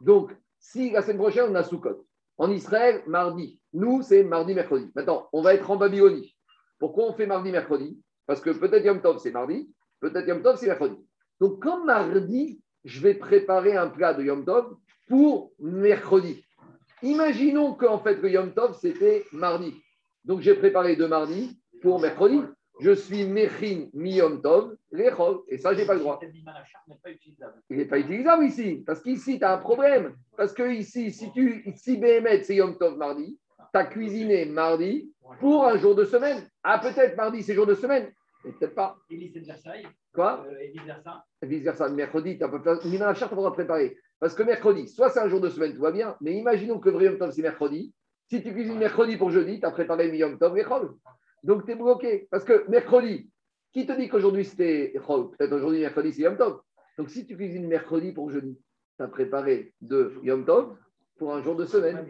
Donc, si la semaine prochaine, on a Sukkot, en Israël, mardi. Nous, c'est mardi, mercredi. Maintenant, on va être en Babylonie. Pourquoi on fait mardi, mercredi? Parce que peut-être Yom Tov, c'est mardi, peut-être Yom Tov, c'est mercredi. Donc, comme mardi, je vais préparer un plat de Yom Tov pour mercredi. Imaginons qu'en fait, le Yom Tov, c'était mardi. Donc, j'ai préparé de mardi pour mercredi je suis Mechin Miyom Tov, Et ça, je n'ai pas le droit. Il n'est pas utilisable ici. Parce qu'ici, tu as un problème. Parce que ici, si tu si c'est Yom Tov mardi, tu as cuisiné mardi pour un jour de semaine. Ah, peut-être mardi, c'est jour de semaine. Mais peut-être pas. Et de Versailles Quoi? Euh, Et vice-versa Vice-versa. Mercredi, tu as pas va préparer. Parce que mercredi, soit c'est un jour de semaine, tout va bien. Mais imaginons que vrai Yom Tov, c'est mercredi. Si tu cuisines mercredi pour jeudi, tu as préparé Yom Tov, Rechol. Donc, tu es bloqué. Parce que mercredi, qui te dit qu'aujourd'hui c'était Peut-être aujourd'hui, mercredi, c'est Yom Tov. Donc, si tu cuisines mercredi pour jeudi, tu as préparé de Yom Tov pour un jour de semaine.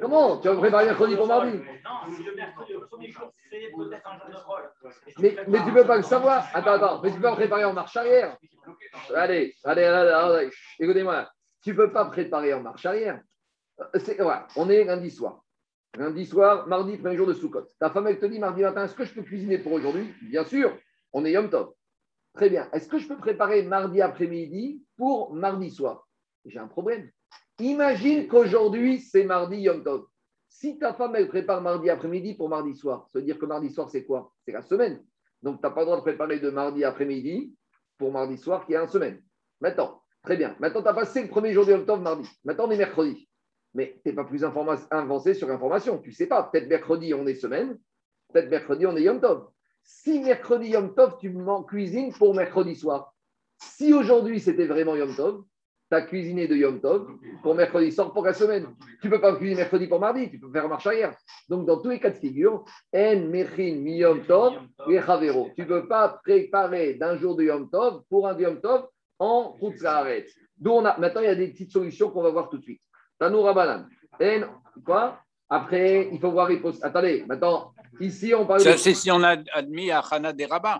Comment Tu vas préparer mercredi pour mardi? Non, le mercredi, le premier jour, c'est peut-être un jour de rôle. Mais, mais tu ne peux pas le savoir. Attends, attends. Mais tu peux préparer en marche arrière. Allez, allez, allez, allez. écoutez-moi. Tu ne peux pas préparer en marche arrière. Voilà, on est lundi soir. Lundi soir, mardi, premier jour de Sukkot. Ta femme, elle te dit mardi matin, est-ce que je peux cuisiner pour aujourd'hui? Bien sûr, on est Yom Tov. Très bien. Est-ce que je peux préparer mardi après-midi pour mardi soir? J'ai un problème. Imagine qu'aujourd'hui, c'est mardi Yom Tov. Si ta femme, elle prépare mardi après-midi pour mardi soir, veut dire que mardi soir, c'est quoi? C'est la semaine. Donc, tu n'as pas le droit de préparer de mardi après-midi pour mardi soir qui est une semaine. Maintenant, très bien. Maintenant, tu as passé le premier jour de Yom Tov mardi. Maintenant, on est mercredi. Mais tu n'es pas plus avancé sur l'information. Tu ne sais pas. Peut-être mercredi, on est semaine. Peut-être mercredi, on est Yom Tov. Si mercredi Yom Tov, tu m'en cuisines pour mercredi soir. Si aujourd'hui, c'était vraiment Yom Tov, tu as cuisiné de Yom Tov pour mercredi soir pour la semaine. Tu ne peux pas cuisiner mercredi pour mardi. Tu peux faire marche arrière. Donc, dans tous les cas de figure, En, Mechin, Mi Yom Tov et Chavero. Tu ne peux pas préparer d'un jour de Yom Tov pour un Yom Tov en Khutzaharet. Maintenant, il y a des petites solutions qu'on va voir tout de suite. Tanoura Banan. Quoi? Après, il faut voir. Attendez, maintenant, ici, on parle. Ça, c'est si on a admis à Hana des rabbins.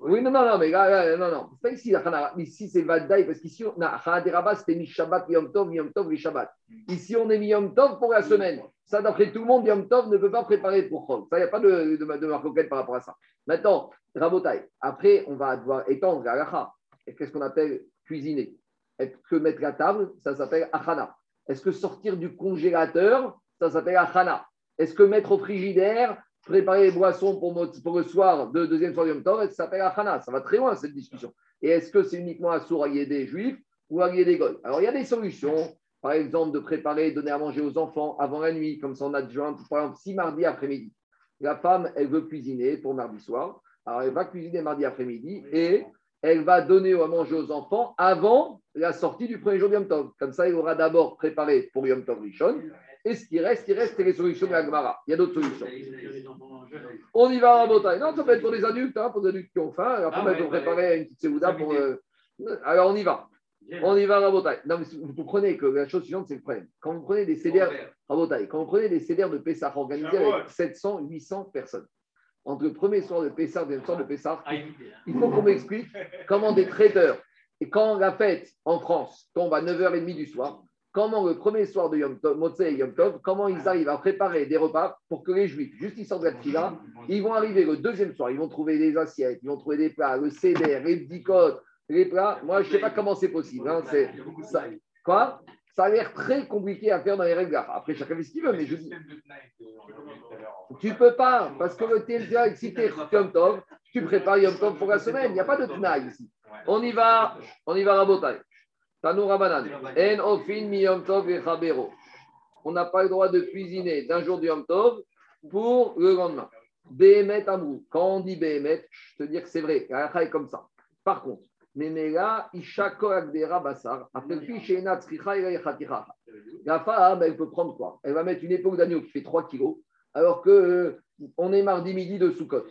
Oui, non, non, non, mais là, non, non. C'est pas ici la Chana. Ici, c'est Vadaï, parce qu'ici, on a Chana Deraba, c'était mi Shabbat, Yom Tov, Yom Tov, Shabbat. Ici, on est mi Yom Tov pour la semaine. Ça, d'après tout le monde, Yom Tov ne peut pas préparer pour Chol. Ça, il n'y a pas de, de, de par rapport à ça. Maintenant, Rabotai, après, on va devoir étendre la Qu'est-ce qu'on appelle cuisiner? Est-ce que mettre la table, ça s'appelle Achana. Est-ce que sortir du congélateur, ça s'appelle Achana. Est-ce que mettre au frigidaire, préparer les boissons pour, pour le soir de deuxième soir Yom Tov, ça s'appelle Achana. Ça va très loin cette discussion. Et est-ce que c'est uniquement à sourd des juifs ou à des goy Alors il y a des solutions. Par exemple, de préparer, donner à manger aux enfants avant la nuit, comme ça on adjoint, par exemple, si mardi après-midi, la femme, elle veut cuisiner pour mardi soir, alors elle va cuisiner mardi après-midi et elle va donner à manger aux enfants avant la sortie du premier jour de Yom Tov. Comme ça, il aura d'abord préparé pour Yom Tov Rishon. Et ce qui reste, qui reste, les solutions de la Gemara. Il y a d'autres solutions. On y va à la Non, ça peut être pour les adultes, hein, pour les adultes qui ont faim. Après, ah, il faut préparer une petite séouda pour. Euh, alors, on y va. On y va la Non, mais vous comprenez que la chose suivante, c'est le problème. Quand vous prenez des CDR, quand vous prenez des CDR de Pessah organisés avec 700, 800 personnes, entre le premier soir de Pessah et le deuxième soir de Pessah, ah, il faut qu'on m'explique comment des traiteurs, et quand la fête en France tombe à 9h30 du soir, comment le premier soir de Yom Tov, et Yom Tov, comment ils arrivent à préparer des repas pour que les Juifs, juste ils sortent de la ils vont arriver le deuxième soir, ils vont trouver des assiettes, ils vont trouver des plats, le CDR, les dicotes, les plats. Moi, je ne sais pas comment c'est possible. Hein, c'est, ça, quoi? Ça a l'air très compliqué à faire dans les règles. Après, chacun fait ce qu'il veut, mais je dis. Tu peux pas, parce que le TMTA excité Yom Tov, tu prépares Yom Tov pour la semaine. Il n'y a pas de Tnaï ici. On y va, on y va, Rabotai. Tanou Rabanan. En ofin mi Yom Tov et On n'a pas le droit de cuisiner d'un jour du Yom Tov pour le lendemain. Behemet Amrou. Quand on dit Behemet, je te dire que c'est vrai. La est comme ça. Par contre, la femme, elle peut prendre quoi? Elle va mettre une épaule d'agneau qui fait 3 kilos, alors que euh, on est mardi midi de Soukot.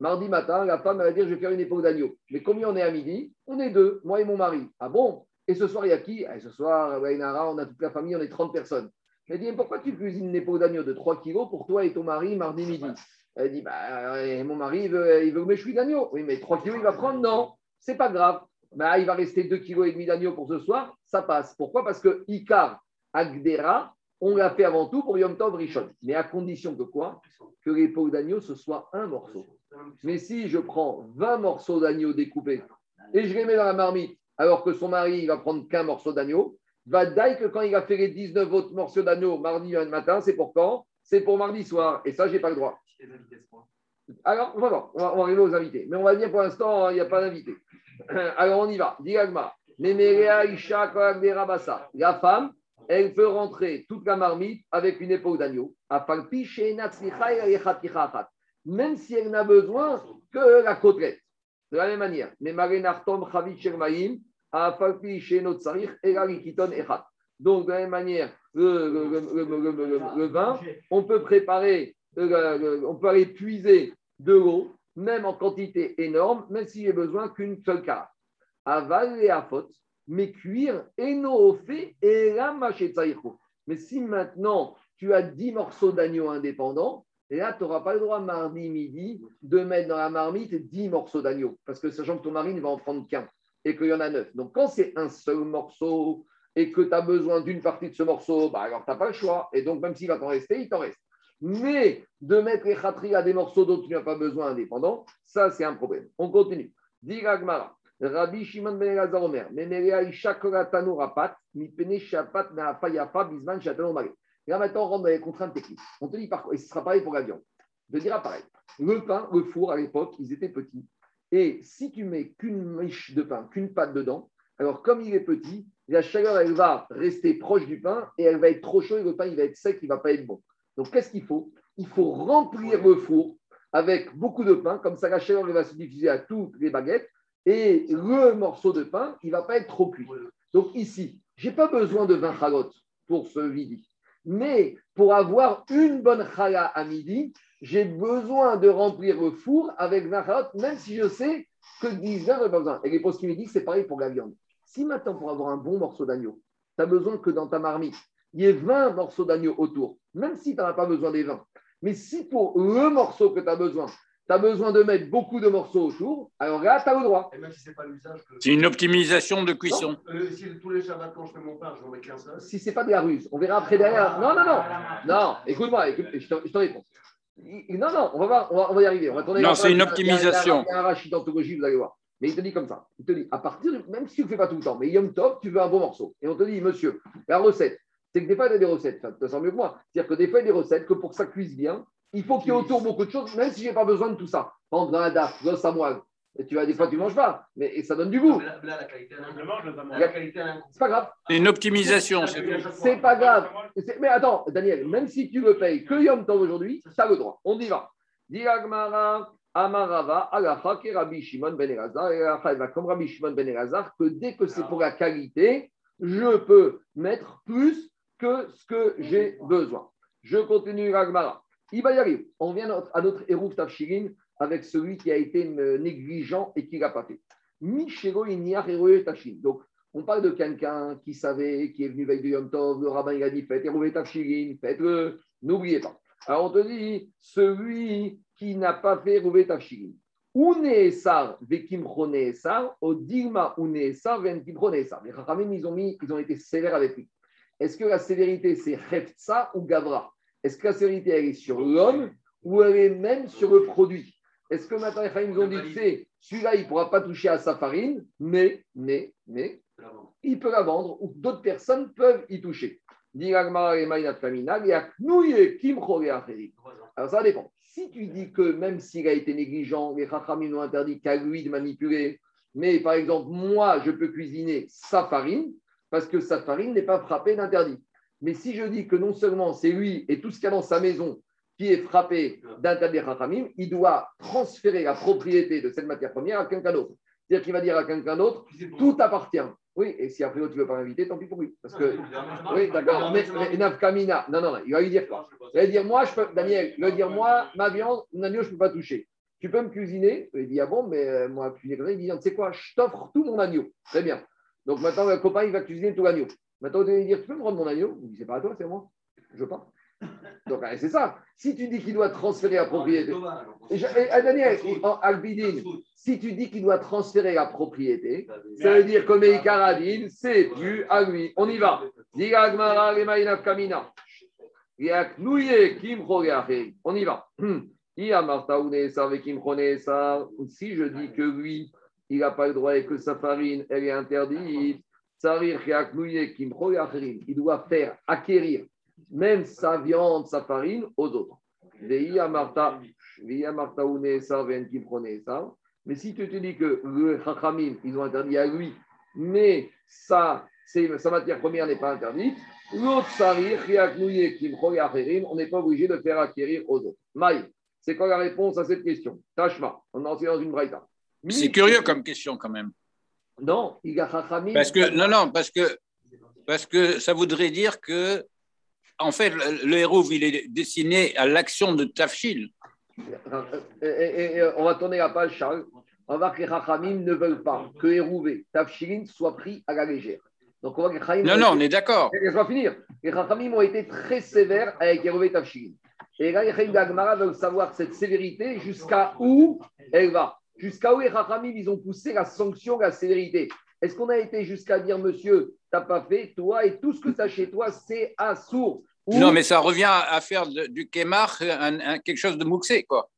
Mardi matin, la femme va dire Je vais faire une épaule d'agneau. Mais combien on est à midi? On est deux, moi et mon mari. Ah bon? Et ce soir, il y a qui? Ah, Ce soir, on a toute la famille, on est 30 personnes. Elle dit Pourquoi tu cuisines une épaule d'agneau de 3 kilos pour toi et ton mari mardi midi? Elle dit bah, euh, Mon mari, il veut, il veut que d'agneau. Oui, mais 3 kilos, il va prendre Non, c'est pas grave. Bah, il va rester 2,5 kg d'agneau pour ce soir, ça passe. Pourquoi? Parce que Icar, Agdera, on l'a fait avant tout pour Yom Tov Rishon. Mais à condition que quoi? Que l'épaule d'agneau, ce soit un morceau. Mais si je prends 20 morceaux d'agneau découpés et je les mets dans la marmite, alors que son mari il va prendre qu'un morceau d'agneau, va dire que quand il a fait les 19 autres morceaux d'agneau mardi matin, c'est pour quand? C'est pour mardi soir. Et ça, je n'ai pas le droit. Alors, on va on va, arriver aux invités. Mais on va dire pour l'instant, il n'y a pas d'invité. <clears throat> Alors on y va. Diagma. La femme, elle peut rentrer toute la marmite avec une épaule d'agneau. Même si elle n'a besoin que la côtelette. De la même manière. Donc, de la même manière, le, vin, on peut préparer, on peut aller puiser de l'eau même en quantité énorme, même s'il a besoin qu'une seule carte. Aval et afot, mais cuire fait et la Mais si maintenant tu as 10 morceaux d'agneau indépendants, et là, tu n'auras pas le droit mardi midi de mettre dans la marmite 10 morceaux d'agneau, parce que sachant que ton mari ne va en prendre qu'un et qu'il y en a 9. Donc quand c'est un seul morceau et que tu as besoin d'une partie de ce morceau, bah alors tu n'as pas le choix. Et donc même s'il va t'en rester, il t'en reste. Mais de mettre les khatri à des morceaux dont tu n'as pas besoin indépendants, ça c'est un problème. On continue. Diragmara. Rabbi Shimon ben Elazar Omer. Là maintenant, on rentre dans les contraintes techniques. On te dit par et ce sera pareil pour la viande. Je dira pareil. Le pain, le four à l'époque, ils étaient petits. Et si tu mets qu'une miche de pain, qu'une pâte dedans, alors comme il est petit, la chaleur, elle va rester proche du pain et elle va être trop chaude et le pain, il va être sec, il ne va pas être bon. Donc, qu'est-ce qu'il faut? Il faut remplir le four avec beaucoup de pain, comme ça la chaleur va se diffuser à toutes les baguettes, et le morceau de pain, il ne va pas être trop cuit. Donc ici, je n'ai pas besoin de 20 chalotes pour ce midi, mais pour avoir une bonne chala à midi, j'ai besoin de remplir le four avec 20 chalotes, même si je sais que 19 n'a pas besoin. Et les postes qui me disent, c'est pareil pour la viande. Si maintenant, pour avoir un bon morceau d'agneau, tu as besoin que dans ta marmite, il y ait 20 morceaux d'agneau autour, même si tu n'en as pas besoin des 20. Mais si pour le morceau que tu as besoin, tu as besoin de mettre beaucoup de morceaux autour, alors là, tu as le droit. Et même si c'est pas l'usage. C'est une optimisation de cuisson. Euh, si tous les Shabbats, quand je fais mon pain, mets qu'un seul. Si c'est pas de la ruse, on verra après derrière. Non, non, non. Non, écoute-moi, écoute, je, te, je te réponds. Non, non, on va, voir, on va, on va y arriver. On va tourner non, c'est une optimisation. Il y a un rachis d'anthologie, vous allez voir. Mais il te dit comme ça. Il te dit, à partir, de, même si tu ne le fais pas tout le temps, mais Yom Tov, tu veux un bon morceau. Et on te dit, monsieur, la recette, c'est que des fois, il y a des recettes. Enfin, tu sens mieux que moi. C'est-à-dire que des fois, il y a des recettes que pour que ça cuise bien, il faut qu'il y ait autour beaucoup de choses, même si je n'ai pas besoin de tout ça. Par exemple, dans un daf, dans et tu vas des fois, tu ne manges pas, mais et ça donne du goût. Là, là, la qualité. La. C'est pas grave. C'est une optimisation, c'est pas grave. C'est- Mais attends, Daniel, même si tu le payes que Yom Tov aujourd'hui, ça le droit. On y va. Dit Agmara, Amarava, Alacha, qui est Rabbi Shimon ben Elazar, et elle va comme Rabbi Shimon ben Elazar, que dès que c'est pour la qualité, je peux mettre plus que ce que j'ai besoin. Je continue Agmara. Il va y arriver. On vient à notre- Eruv Tafshirin avec celui qui a été négligent et qui l'a pas fait. Donc, on parle de quelqu'un qui savait, qui est venu veille de Yom Tov, le rabbin il a dit faites Eruv Tafshirin, faites-le, n'oubliez pas. Alors, on te dit, celui qui n'a pas fait Eruv Tafshirin. Uneesar vekim choneesar, odilma uneesar venkim choneesar. Les Chachamim, ils ont mis, ils ont été sévères avec lui. Est-ce que la sévérité, c'est Heftsa ou Gavra? Est-ce que la sévérité, elle est sur l'homme ou elle est même sur le produit? Est-ce que maintenant, les ils ont dit, sais, celui-là, il ne pourra pas toucher à sa farine, mais, mais, mais, il peut la vendre ou d'autres personnes peuvent y toucher. Alors ça dépend. Si tu dis que même s'il a été négligent, les Chachamim n'ont interdit qu'à lui de manipuler, mais par exemple, moi, je peux cuisiner sa farine parce que sa farine n'est pas frappée d'interdit. Mais si je dis que non seulement c'est lui et tout ce qu'il y a dans sa maison qui est frappé d'interdit Chachamim, il doit transférer la propriété de cette matière première à quelqu'un d'autre. C'est-à-dire qu'il va dire à quelqu'un d'autre, tout appartient. Oui, et si après tu ne veux pas m'inviter, tant pis pour lui. Parce que, oui, d'accord, mais, Nafkamina, non, non, il va lui dire quoi? Il va dire, moi, je peux, Daniel, il va dire, moi, ma viande, mon agneau, je ne peux pas toucher. Tu peux me cuisiner? Il dit, ah bon, mais euh, moi, cuisiner comme ça, il dit, tu sais quoi, je t'offre tout mon agneau. Très bien. Donc maintenant, le copain, il va cuisiner tout l'agneau. Maintenant, lui dire, tu peux me rendre mon agneau Il dit, c'est pas à toi, c'est à moi. Je pas. Donc, allez, c'est ça. Si tu dis qu'il doit transférer la propriété. Et et, Daniel, en Albidine, si tu dis qu'il doit transférer la propriété, ça veut dire que Meikaradine, c'est plus à lui. On y va. On y va. Choneesar. Si je dis que lui, il n'a pas le droit et que sa farine, elle est interdite, il doit faire acquérir même sa viande, sa farine aux autres. Mais si tu te dis que le Chachamim, ils ont interdit à lui, mais ça, c'est- sa matière première n'est pas interdite, l'autre on n'est pas obligé de faire acquérir aux autres. Maï, c'est quoi la réponse à cette question? Tashma, on est dans une braïta. C'est curieux comme question quand même. Non, il y a Chachamim. Parce que, non, non, parce que, parce que ça voudrait dire que, en fait, le, le il est destiné à l'action de Tafshil. Et, et- et on va tourner la page, Charles. On va voir que les Chachamim ne veulent pas que Hérouvé, Tafshilin soit pris à la légère. Donc on voit que les Non, non, on est d'accord. Laisse-moi finir. Les Chachamim ont été très sévères avec Hérouvé Tafshilin. Et là, les Chachamim d'Agmara veulent savoir cette sévérité jusqu'à où elle va. Jusqu'à où les Chachamim, ils ont poussé la sanction, la sévérité. Est-ce qu'on a été jusqu'à dire, monsieur, t'as pas fait, toi, et tout ce que tu as chez toi, c'est à sourd Ou, Non, mais ça revient à faire de- du kémar un- un- quelque chose de mouxé, quoi.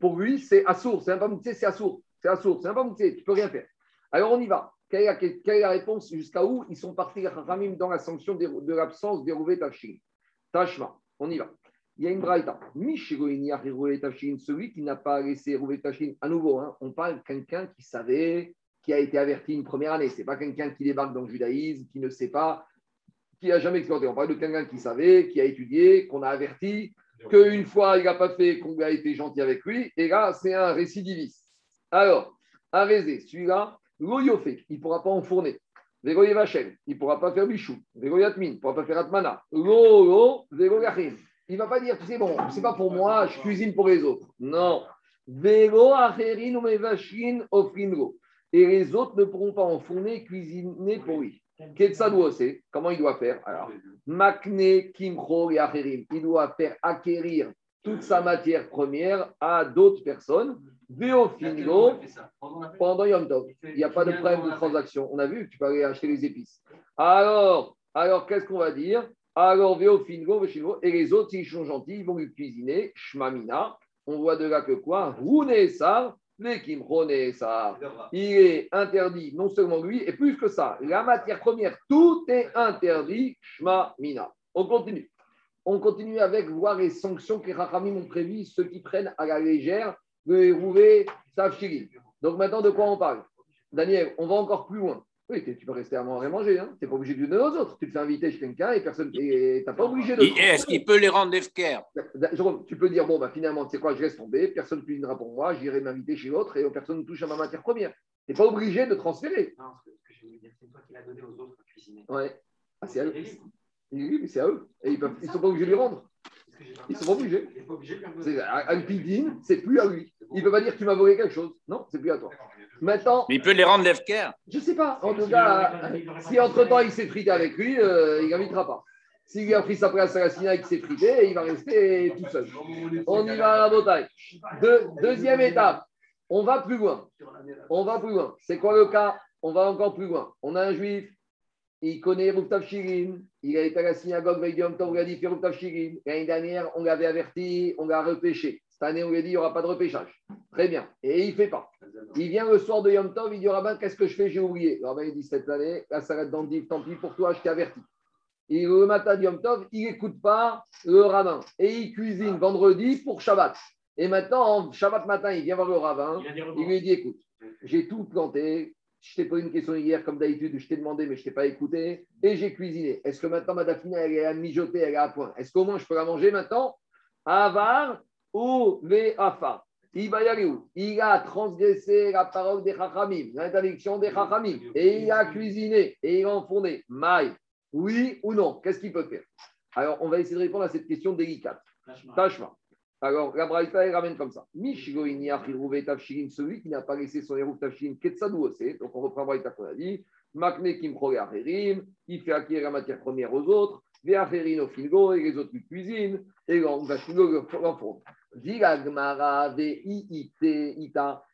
Pour lui, c'est à sourd. C'est un pas mouxé, c'est à sourd. C'est à sourd. C'est un pas mouxé. Tu peux rien faire. Alors, on y va. Quelle est la, quelle est la réponse Jusqu'à où ils sont partis, les Chachamim, dans la sanction de, de l'absence d'Hérouvé Tafshilin Tashma. On y va. Il y a une braïta. Celui qui n'a pas laissé Hérouvé Tafshilin. À nouveau, hein, on parle de quelqu'un qui savait, qui a été averti une première année. Ce n'est pas quelqu'un qui débarque dans le judaïsme, qui ne sait pas, qui n'a jamais expérimenté. On parle de quelqu'un qui savait, qui a étudié, qu'on a averti, qu'une fois il n'a pas fait, qu'on a été gentil avec lui. Et là, c'est un récidiviste. Alors, Arézé, celui-là, Loyofé, il ne pourra pas enfourner. Végoye Vachel, il ne pourra pas faire Bichou. Végoye Atmin, il ne pourra pas faire Atmana. Lolo, Végoye. Il ne va pas dire, sais, bon, c'est pas pour moi, je cuisine pour les autres. Non. Vélo ou Ofringo. Et les autres ne pourront pas enfourner, cuisiner pour lui. C'est Comment il doit faire? Alors, Makne Kimcho et Acherim. Il doit faire acquérir toute sa matière première à d'autres personnes. Pendant Yom Tov. Il n'y a pas de problème de transaction. On a vu, tu peux aller acheter les épices. Alors, alors qu'est-ce qu'on va dire? Alors, et les autres, s'ils sont gentils, ils vont lui cuisiner, Shmamina. On voit de là que quoi? Il est interdit, non seulement lui, et plus que ça, la matière première, tout est interdit, Shma Mina. On continue. On continue avec voir les sanctions que Rachamim ont prévues, ceux qui prennent à la légère le Rouvé Safshiri. Donc maintenant, de quoi on parle? Daniel, on va encore plus loin. Oui, tu peux rester à manger, manger hein. tu n'es pas obligé de donner aux autres. Tu te fais inviter chez quelqu'un et personne. Tu n'as pas obligé de. Est-ce qu'il peut les rendre efker Tu peux dire bon, bah, finalement, tu sais quoi, je laisse tomber, personne ne cuisinera pour moi, j'irai m'inviter chez l'autre et personne ne touche à ma matière première. Tu n'es pas obligé de transférer. Non, ce que, je veux dire, c'est toi qui l'as donné aux autres à cuisiner. Ouais. Ah, c'est à eux. Oui, mais c'est à eux. Et ils ne sont pas obligés de lui rendre. Ils ne sont pas obligés. Un pidine, c'est plus à lui. Il ne peut pas dire que tu m'as volé quelque chose. Non, c'est plus à toi. Maintenant. Mais il peut les rendre l'EFKER. Je ne sais pas. En tout cas, si entre-temps il s'est frité avec lui, euh, il n'invitera pas. S'il a pris sa place à la Sina et qu'il s'est frité, il va rester tout seul. On y va à la bataille. deuxième étape. On va plus loin. On va plus loin. C'est quoi le cas? On va encore plus loin. On a un juif, il connaît Rouktav Shirin, il a été à la synagogue, on lui a dit Rouktav Shirin. L'année dernière, on l'avait averti, on l'a repêché. Cette année, on lui a dit, il n'y aura pas de repêchage. Très bien. Et il ne fait pas. Il vient le soir de Yom Tov, il dit, Rabbin, qu'est-ce que je fais? J'ai oublié. Le rabbin, il dit, cette année, la salade d'endive, tant pis pour toi, je t'ai averti. Et le matin de Yom Tov, il n'écoute pas le rabbin. Et il cuisine vendredi pour Shabbat. Et maintenant, Shabbat matin, il vient voir le rabbin. Il lui dit, écoute, j'ai tout planté. Je t'ai posé une question hier, comme d'habitude, je t'ai demandé, mais je ne t'ai pas écouté. Et j'ai cuisiné. Est-ce que maintenant, ma dafina, elle est à mijoter, elle est à point? Est-ce qu'au moins, je peux la manger maintenant? Avar, ou Afa. Il va y aller où? Il a transgressé la parole des Chachamim, l'interdiction des Chachamim, et il a cuisiné, et il a enfondé. Maï, oui ou non? Qu'est-ce qu'il peut faire? Alors, on va essayer de répondre à cette question délicate. Tashma. Alors, la Braïta, elle ramène comme ça. celui qui n'a pas laissé son héros Tafshirin, Ketsadou Donc, on reprend Braïta qu'on a dit. Makne Kim il fait acquérir la matière première aux autres. Veaferino Filgo, et les autres qui cuisinent. Et on va l'enfondre.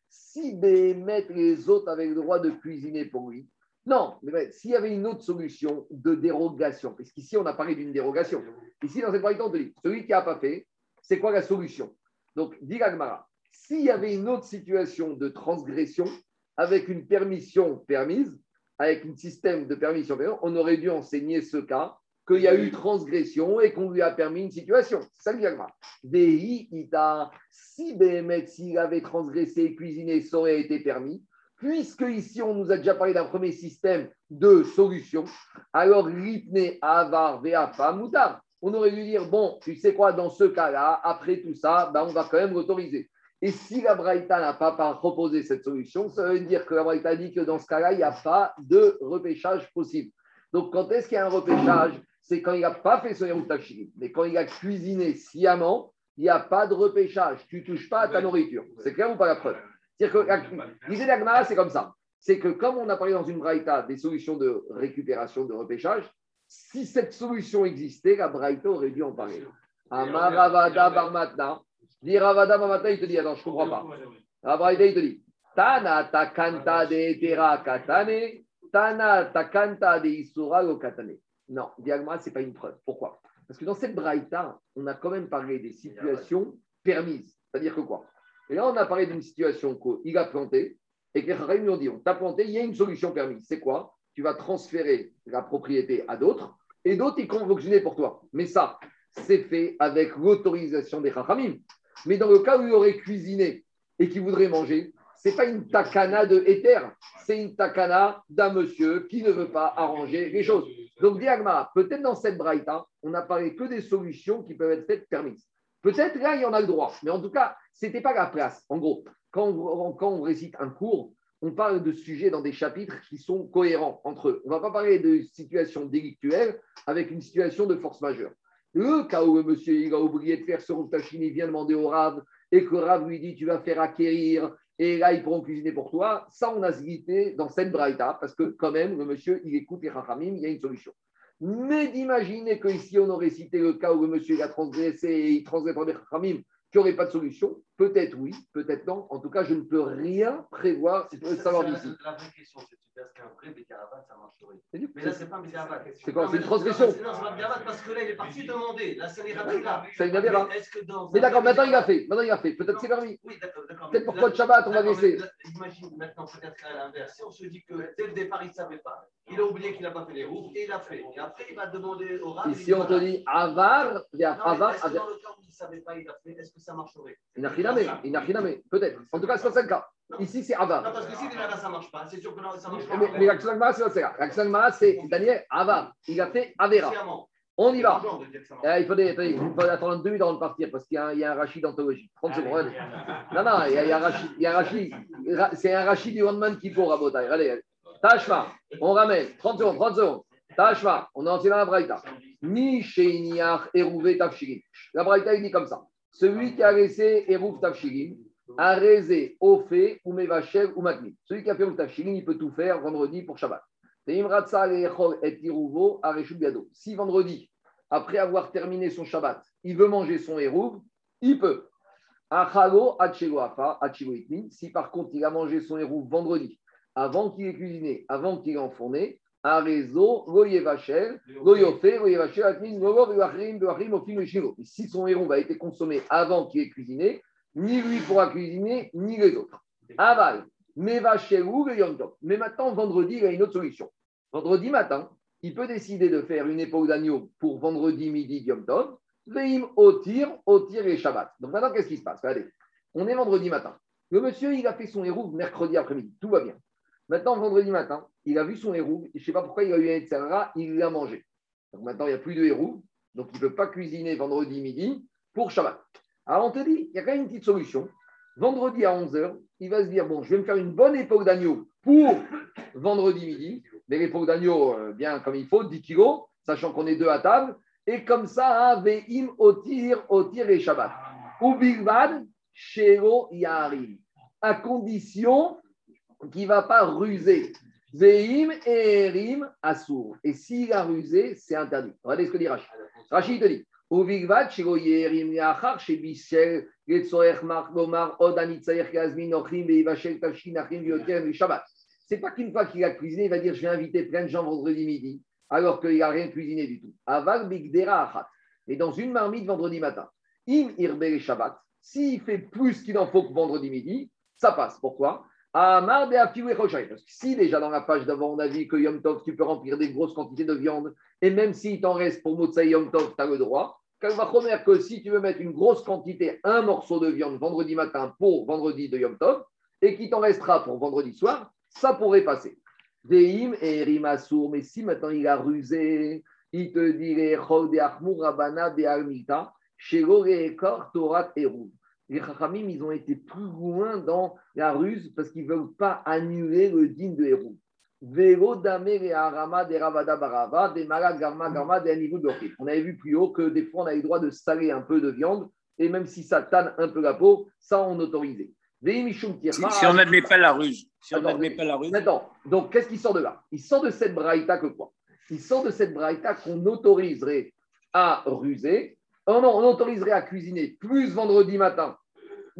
Si mettre les autres avaient le droit de cuisiner pour lui. Non, mais s'il y avait une autre solution de dérogation, parce qu'ici on a parlé d'une dérogation. Ici, dans cette partie, on dit celui qui n'a pas fait, c'est quoi la solution? Donc, dit s'il y avait une autre situation de transgression avec une permission permise, avec un système de permission, on aurait dû enseigner ce cas qu'il y a eu transgression et qu'on lui a permis une situation. Ça le Vehi ita, si Béhémet, s'il avait transgressé et cuisiné, ça aurait été permis. Puisque ici, on nous a déjà parlé d'un premier système de solution, alors l'ipne avar ve'afa moutar. On aurait dû dire, bon, tu sais quoi, dans ce cas-là, après tout ça, ben, on va quand même l'autoriser. Et si la Braïta n'a pas, proposé cette solution, ça veut dire que la Braïta dit que dans ce cas-là, il n'y a pas de repêchage possible. Donc, quand est-ce qu'il y a un repêchage? C'est quand il n'a pas fait son Yerout Mais quand il a cuisiné sciemment, il n'y a pas de repêchage. Tu ne touches pas à ta nourriture. C'est clair ou pas la preuve C'est-à-dire que l'idée d'Agmara, c'est comme ça. C'est que comme on a parlé dans une braïta des solutions de récupération, de repêchage, si cette solution existait, la braïta aurait dû en parler. Amaravada barmatna. Dit Ravada barmatna, il te dit, attends, je ne comprends pas. La braïta, il te dit, Tana takanta de tera katane, Tana takanta de isura katane. Non, diagma, ce n'est pas une preuve. Pourquoi? Parce que dans cette braïta, on a quand même parlé des situations permises. C'est-à-dire que quoi? Et là, on a parlé d'une situation qu'il a planté et que les ont dit on t'a planté, il y a une solution permise. C'est quoi? Tu vas transférer la propriété à d'autres et d'autres, ils fonctionner pour toi. Mais ça, c'est fait avec l'autorisation des Chachamim. Mais dans le cas où il aurait cuisiné et qu'il voudrait manger, n'est pas une takana de éther, c'est une takana d'un monsieur qui ne veut pas arranger les choses. Donc, Diagma, peut-être dans cette braïta, on n'a parlé que des solutions qui peuvent être faites permises. Peut-être là, il y en a le droit, mais en tout cas, ce n'était pas la place. En gros, quand on, récite un cours, on parle de sujets dans des chapitres qui sont cohérents entre eux. On ne va pas parler de situation délictuelle avec une situation de force majeure. Le cas où le monsieur il a oublié de faire ce routachine, il vient demander au Rav et que le Rav lui dit Tu vas faire acquérir et là, ils pourront cuisiner pour toi. Ça, on a zité dans cette braïta, parce que quand même, le monsieur, il écoute les rachamim, il y a une solution. Mais d'imaginer qu'ici, on aurait cité le cas où le monsieur a transgressé et il transgresse des Khamim, qu'il n'y aurait pas de solution Peut-être oui, peut-être non. En tout cas, je ne peux rien prévoir. C'est pour savoir d'ici. La vraie question, c'est est-ce qu'un vrai Bécarabat, ça marcherait Mais là, c'est pas un Bécarabat. C'est quoi C'est une transgression Non, c'est pas un Bécarabat parce que là, il est parti demander. Là, c'est là. C'est une Avera. Est-ce que dans. Mais d'accord, maintenant il a fait. Maintenant il a fait. Peut-être c'est permis. Oui, d'accord. d'accord. Peut-être pourquoi le Shabbat, on va laisser. Imagine maintenant peut-être à l'inverse. Si on se dit que dès le départ, il ne savait pas. Il a oublié qu'il n'a pas fait les roues et il a fait. Et après, il va demander au rab. Ici, on te dit Avar, il y a Non, mais Avar, est-ce que Avar. dans le cas où il ne savait pas, il a fait, est-ce que ça marcherait Inachiname, Inachiname, peut-être. En tout cas, c'est pas ça le cas. Ici, c'est Non, Avar. parce que si déjà ça ne marche pas, c'est sûr que là, ça ne marche pas. Mais, mais l'action d'Agmara, c'est ça. L'action d'Agmara, c'est Daniel Avar. Il a fait Avera. On y va. Eh, il faut, des- il faut attendre deux minutes avant de partir parce qu'il y a un, il y a un rachid d'anthologie. 30 secondes. Non, non, il y a, il y a un rachid. il y a un rachid. Ra- C'est un rachid du one-man qui pour Rabotai. Allez, allez. Tashma, on ramène. 30 secondes, 30 secondes. Tashma, on est entier dans la Braïta. Ni Sheiniach Erouvé Tafshirim. La Braïta, il dit comme ça. Celui qui a laissé Erouv Tafshirim a raisé, fait, ou Mevachel ou Magni. Celui qui a fait Tafshirim, il peut tout faire vendredi pour Shabbat. Si vendredi, après avoir terminé son Shabbat, il veut manger son Erouv, il peut. Si par contre il a mangé son Erouv vendredi, avant qu'il ait cuisiné, avant qu'il ait enfourné, Si son Erouv a été consommé avant qu'il ait cuisiné, ni lui pourra cuisiner, ni les autres. Aval, Yom Tov. Mais maintenant, vendredi, il a une autre solution. Vendredi matin, il peut décider de faire une épaule d'agneau pour vendredi midi Yom Tov, Veim Otir, Otir et Shabbat. Donc maintenant, qu'est-ce qui se passe? Regardez, on est vendredi matin. Le monsieur, il a fait son hérouve mercredi après-midi. Tout va bien. Maintenant, vendredi matin, il a vu son hérouve. Je ne sais pas pourquoi il a eu un etc. Il l'a mangé. Donc maintenant, il n'y a plus de hérouve. Donc il ne peut pas cuisiner vendredi midi pour Shabbat. Alors on te dit, il y a quand même une petite solution. Vendredi à 11h, il va se dire, bon, je vais me faire une bonne épaule d'agneau pour vendredi midi. Mais l'épaule d'agneau, euh, bien comme il faut, 10 kilos, sachant qu'on est deux à table. Et comme ça, Ve'im otir, otir et Shabbat. Ou bilbad, shelo yarim. À condition qui ne va pas ruser. Zeim et Rim Assour. Et s'il a rusé, c'est interdit. Regardez ce que dit Rachid. Rachid te dit. C'est pas qu'une fois qu'il a cuisiné, il va dire je vais inviter plein de gens vendredi midi, alors qu'il n'a rien cuisiné du tout. Et dans une marmite vendredi matin. Im Irbe Shabbat. S'il fait plus qu'il en faut que vendredi midi, ça passe. Pourquoi? Amar de et. Parce que si déjà dans la page d'avant on a dit que Yom Tov, tu peux remplir des grosses quantités de viande, et même s'il t'en reste pour Motsai Yom Tov, tu as le droit. Kalvachomer que si tu veux mettre une grosse quantité, un morceau de viande vendredi matin pour vendredi de Yom Tov, et qu'il t'en restera pour vendredi soir, ça pourrait passer. Deim et Rimasour, mais si maintenant il a rusé, il te dit les Chol de Rabana de Almita, Shelo Rekor Torat Erou. Les Chachamim, ils ont été plus loin dans la ruse parce qu'ils ne veulent pas annuler le din de Hérou. Vélo damer et arama des ravada barava, des mala garma garma des niveau de On avait vu plus haut que des fois on avait le droit de saler un peu de viande et même si ça tanne un peu la peau, ça on autorisait. Si, si on n'admet pas la ruse. Si on Attends, n'admet pas la ruse. Maintenant, donc qu'est-ce qui sort de là? Il sort de cette braïta que quoi? Il sort de cette braïta qu'on autoriserait à ruser. Oh non, on autoriserait à cuisiner plus vendredi matin,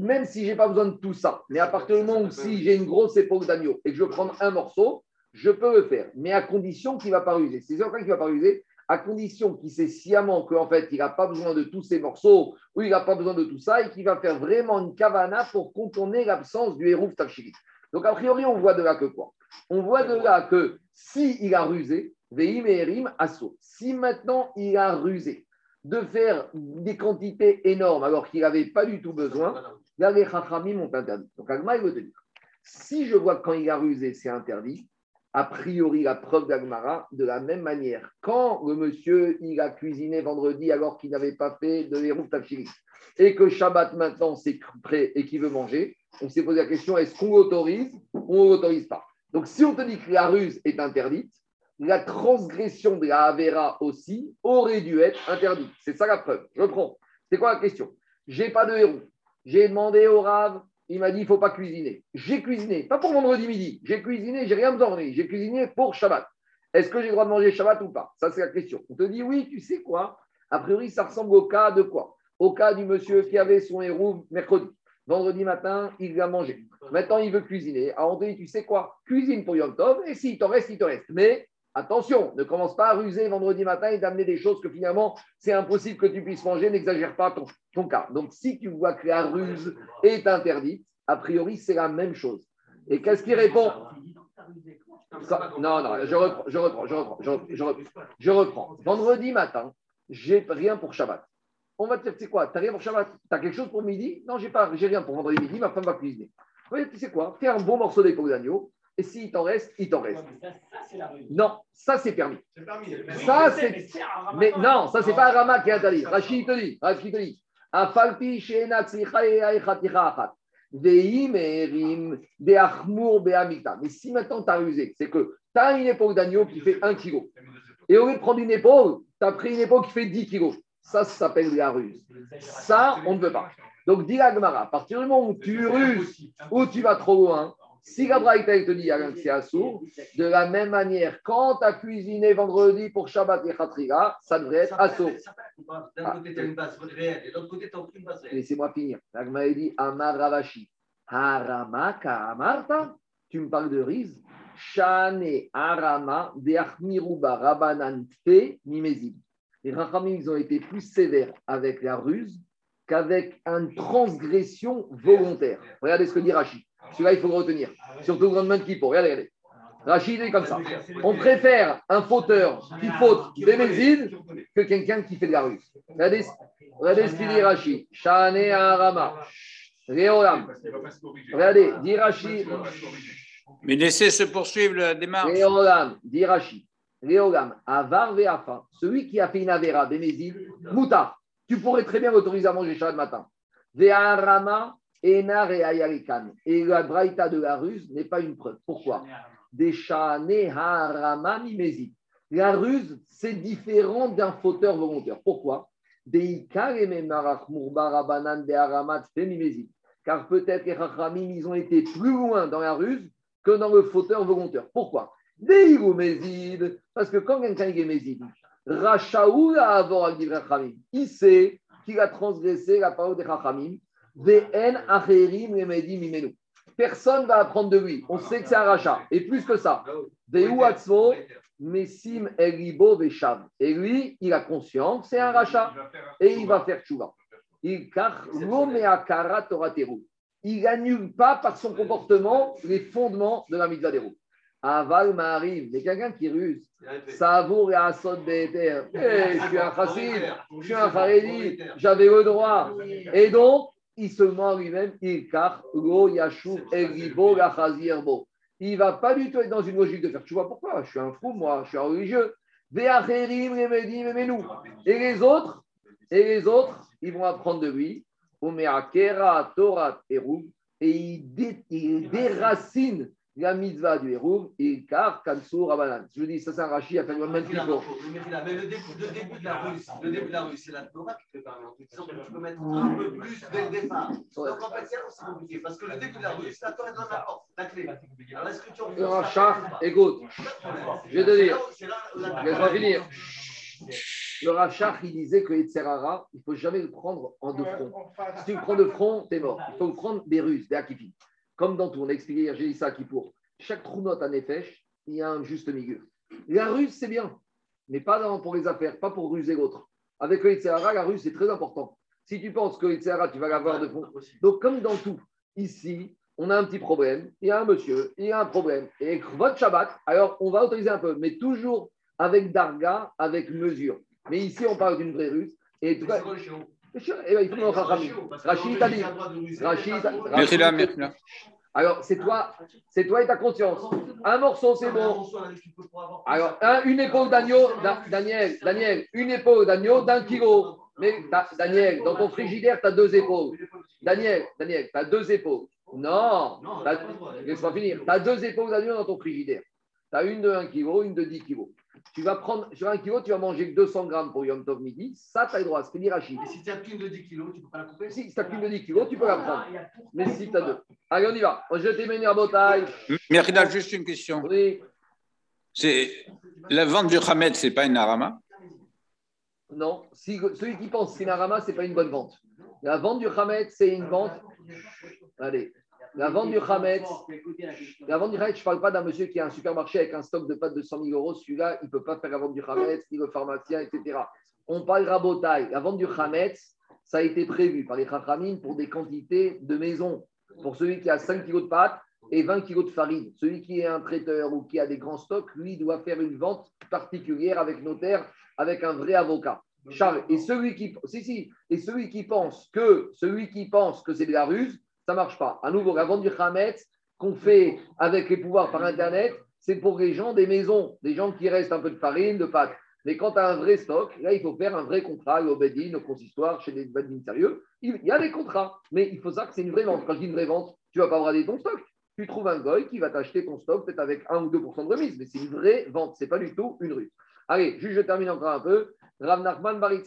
même si j'ai pas besoin de tout ça. Mais à partir du moment où si j'ai une grosse épaule d'agneau et que je veux prendre un morceau, je peux le faire, mais à condition qu'il ne va pas ruser. C'est certain qu'il ne va pas ruser, à condition qu'il sait sciemment qu'en fait, il n'a pas besoin de tous ces morceaux, ou il n'a pas besoin de tout ça, et qu'il va faire vraiment une kavana pour contourner l'absence du hérouf tafshiri. Donc, a priori, on voit de là que quoi? On voit de là que si il a rusé, veim et erim asso. Si maintenant il a rusé de faire des quantités énormes alors qu'il n'avait pas du tout besoin, là, les chachamim ont interdit. Donc, Agma, il veut te dire, si je vois que quand il a rusé, c'est interdit, a priori la preuve d'Agmara, de la même manière, quand le monsieur il a cuisiné vendredi alors qu'il n'avait pas fait de hérouf tafshiri, et que Shabbat maintenant c'est prêt et qu'il veut manger, on s'est posé la question est-ce qu'on l'autorise ou on ne l'autorise pas? Donc si on te dit que la ruse est interdite, la transgression de la Avera aussi aurait dû être interdite. C'est ça la preuve. Je prends. C'est quoi la question? J'ai pas de héros. J'ai demandé au Rav, il m'a dit il ne faut pas cuisiner. J'ai cuisiné, pas pour vendredi midi. J'ai cuisiné, j'ai rien besoin J'ai cuisiné pour Shabbat. Est-ce que j'ai le droit de manger Shabbat ou pas? Ça, c'est la question. On te dit oui, tu sais quoi? A priori, ça ressemble au cas de quoi? Au cas du monsieur qui avait son héros mercredi. Vendredi matin, il va manger. Maintenant, il veut cuisiner. Alors, on te dit, tu sais quoi? Cuisine pour Yom Tov, et s'il t'en reste, il te reste. Mais attention, ne commence pas à ruser vendredi matin et d'amener des choses que finalement, c'est impossible que tu puisses manger. N'exagère pas ton, ton cas. Donc, si tu vois que la ruse est interdite, a priori, c'est la même chose. Et qu'est-ce qu'il répond? Non, non, je reprends, je reprends, je reprends, je reprends. Vendredi matin, j'ai rien pour Shabbat. On va te dire, c'est quoi Tu n'as rien pour Shabbat? Tu as quelque chose pour midi? Non, j'ai pas, j'ai rien pour vendredi midi, ma femme va cuisiner. Tu sais quoi? Fais un bon morceau d'épaule d'agneau, et s'il t'en reste, il t'en reste. non, ça c'est permis. permis. Ça c'est. Mais non, ça c'est pas Rama qui est interdit. Rachid te dit, Rachid te dit. Afalpi mais si maintenant tu as rusé, c'est que tu as une épaule d'agneau qui fait 1 kg. Et au lieu de prendre une épaule, tu as pris une épaule qui fait 10 kg. Ça, ça s'appelle la ruse. Ça, on ne veut pas. Donc, dis à à partir du moment où tu ruses ou tu vas trop loin, si la te dit c'est assourd, de la même manière, quand tu as cuisiné vendredi pour Shabbat et Khatriga, ça devrait être assourd. D'un côté, tu as une base réelle et de l'autre côté, tu n'as aucune base réelle. Laissez-moi finir. L'agma dit Amar Ravashi. Haramaka Amarta. Tu me parles de riz. Shane Arama de Achmiruba Rabanan Fe Mimezid. Les Rachamim, ils ont été plus sévères avec la ruse qu'avec une transgression volontaire. Regardez ce que dit Rachid. Celui-là, il faut le retenir. Surtout le lendemain de Kippour. Regardez, regardez. Rachid est comme ça. On préfère un fauteur qui faute des mésines que quelqu'un qui fait de la ruse. Regardez, regardez ce qu'il dit Rachid. Shane Arama. Réolam. Regardez, dit Rachid. Mais laissez se poursuivre la démarche. Réolam, dit Rachid. Réolam, Avar Veafa. Celui qui a fait une Avera, des Mouta. Tu pourrais très bien l'autoriser à manger Shabbat matin. Ve'arama, et la braïta de la ruse n'est pas une preuve. Pourquoi? La ruse, c'est différent d'un fauteur volontaire. Pourquoi? Car peut-être les Rachamim, ils ont été plus loin dans la ruse que dans le fauteur volontaire. Pourquoi? Parce que quand quelqu'un est méside, Rachaoul a il sait qu'il a transgressé la parole des Rachamim Personne ne va apprendre de lui. On sait que c'est un rachat. Et plus que ça. Et lui, il a conscience, c'est un rachat. Et il va faire tchouva. Il n'annule pas par son comportement les fondements de la mitzvah des. Aval m'arrive, mais quelqu'un qui ruse, savour et asod béter. Eh, je suis un chassid, je suis un faredi, j'avais le droit. Et donc, il se ment lui-même, il car lo yashuv elibo bo. Il va pas du tout être dans une logique de faire. Tu vois pourquoi? Je suis un fou, moi, je suis un religieux. Et les autres, et les autres, ils vont apprendre de lui. Torah, et il déracine la mitzvah du Hérouv et car Kansour Rabanan. Je vous dis, ça c'est un rachis à faire le même Mais le début, le début de la Russe, le début de la Russe, c'est la Torah qui fait parler. En tout cas, tu peux mettre un peu plus dès le départ. Donc en fait, c'est compliqué. Parce que le début de la Russe, la Torah donne la porte, la clé. Alors est-ce que tu Le rachat, écoute, je vais te dire, laisse-moi finir. Le rachat, il disait que Etzerara, il ne faut jamais le prendre en deux fronts. Si tu le prends de front, tu es mort. Il faut le prendre des Russes, des Akifim. Comme dans tout, on a expliqué j'ai dit ça qui pour chaque trou note à Nefesh, il y a un juste milieu. La ruse, c'est bien, mais pas pour les affaires, pas pour ruser l'autre. Avec le la ruse, c'est très important. Si tu penses que le tu vas l'avoir de fond. Donc, comme dans tout, ici, on a un petit problème, il y a un monsieur, il y a un problème. Et votre Shabbat, alors on va autoriser un peu, mais toujours avec darga, avec mesure. Mais ici, on parle d'une vraie ruse. Et tout cas, eh ben, il faut Rachid t'a dit. Rachid. Alors, c'est toi, c'est toi et ta conscience. Un morceau, c'est bon. Alors, une épaule d'agneau, Daniel, Daniel, une épaule d'agneau d'un kilo. Mais Daniel, dans ton frigidaire, tu as deux épaules. Daniel, Daniel, tu as deux épaules. Non, laisse-moi finir. Tu as deux épaules d'agneau dans ton frigidaire. Tu as une de 1 kg, une de 10 kg tu vas prendre sur un kilo, tu vas manger 200 grammes pour Yom Tov midi. Ça, tu as le droit. C'est Rachid. Et si tu as qu'une de 10 kilos, tu ne peux pas la couper? Si, tu as qu'une de 10 kilos, tu peux la prendre. Mais si tu as deux. Allez, on y va. Je t'ai mené à bataille. Merida, juste une question. Oui. C'est La vente du Hamed, ce n'est pas une arama Non, si, celui qui pense que c'est une arama, ce n'est pas une bonne vente. La vente du Hamed, c'est une vente. Allez, la vente du Hamed, la vente du Hamed, je ne parle pas d'un monsieur qui a un supermarché avec un stock de pâtes de 100 000 euros. Celui-là, il ne peut pas faire la vente du Hamed, ni le pharmacien, etc. On parle rabotaille. La vente du Hamed, ça a été prévu par les Chachamim pour des quantités de maisons. Pour celui qui a 5 kilos de pâtes et 20 kilos de farine. Celui qui est un traiteur ou qui a des grands stocks, lui, doit faire une vente particulière avec notaire, avec un vrai avocat. Charles, et celui qui, si, si, et celui qui pense que, celui qui pense que c'est de la ruse, ça ne marche pas. À nouveau, la vente du Hamet qu'on fait avec les pouvoirs par Internet, c'est pour les gens des maisons, des gens qui restent un peu de farine, de pâtes. Mais quand tu as un vrai stock, là, il faut faire un vrai contrat, au Bedin, au consistoire, chez des Bedin sérieux. Il y a des contrats, mais il faut savoir que c'est une vraie vente. Quand je dis une vraie vente, tu ne vas pas brader ton stock. Tu trouves un goy qui va t'acheter ton stock, peut-être avec 1 ou 2% de remise, mais c'est une vraie vente, ce n'est pas du tout une rue. Allez, juste je termine encore un peu. Rav Nachman de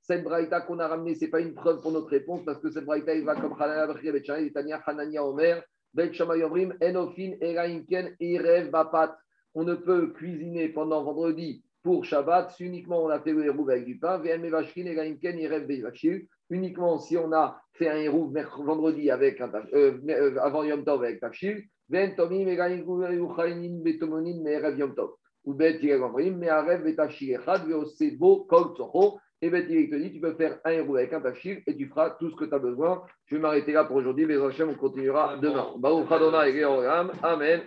Cette braïta qu'on a ramenée, ce n'est pas une preuve pour notre réponse, parce que cette braïta, il va comme Hanania Bet Shamay, Tania Hanania Omer, Bet Omrim, Enofin, Erainken, Erev Bapat. On ne peut cuisiner pendant vendredi pour Shabbat, uniquement on a fait le hérouv avec du pain, VM Vashkin, Erainken, Bevachil. Uniquement si on a fait un hérouv vendredi avec un, euh, euh, avant Yom Tov avec Tafshil, VM Tomim, Erainken, Betomonin, Erev Yom Tov ou Bet mais Arev et Tachir Echad, Veosebo, Kol Tsocho. Et Bet il te dit, tu peux faire un héros avec un tachir et tu feras tout ce que tu as besoin. Je vais m'arrêter là pour aujourd'hui, mais Hachem, on continuera demain. Baruch Adonai, Amen.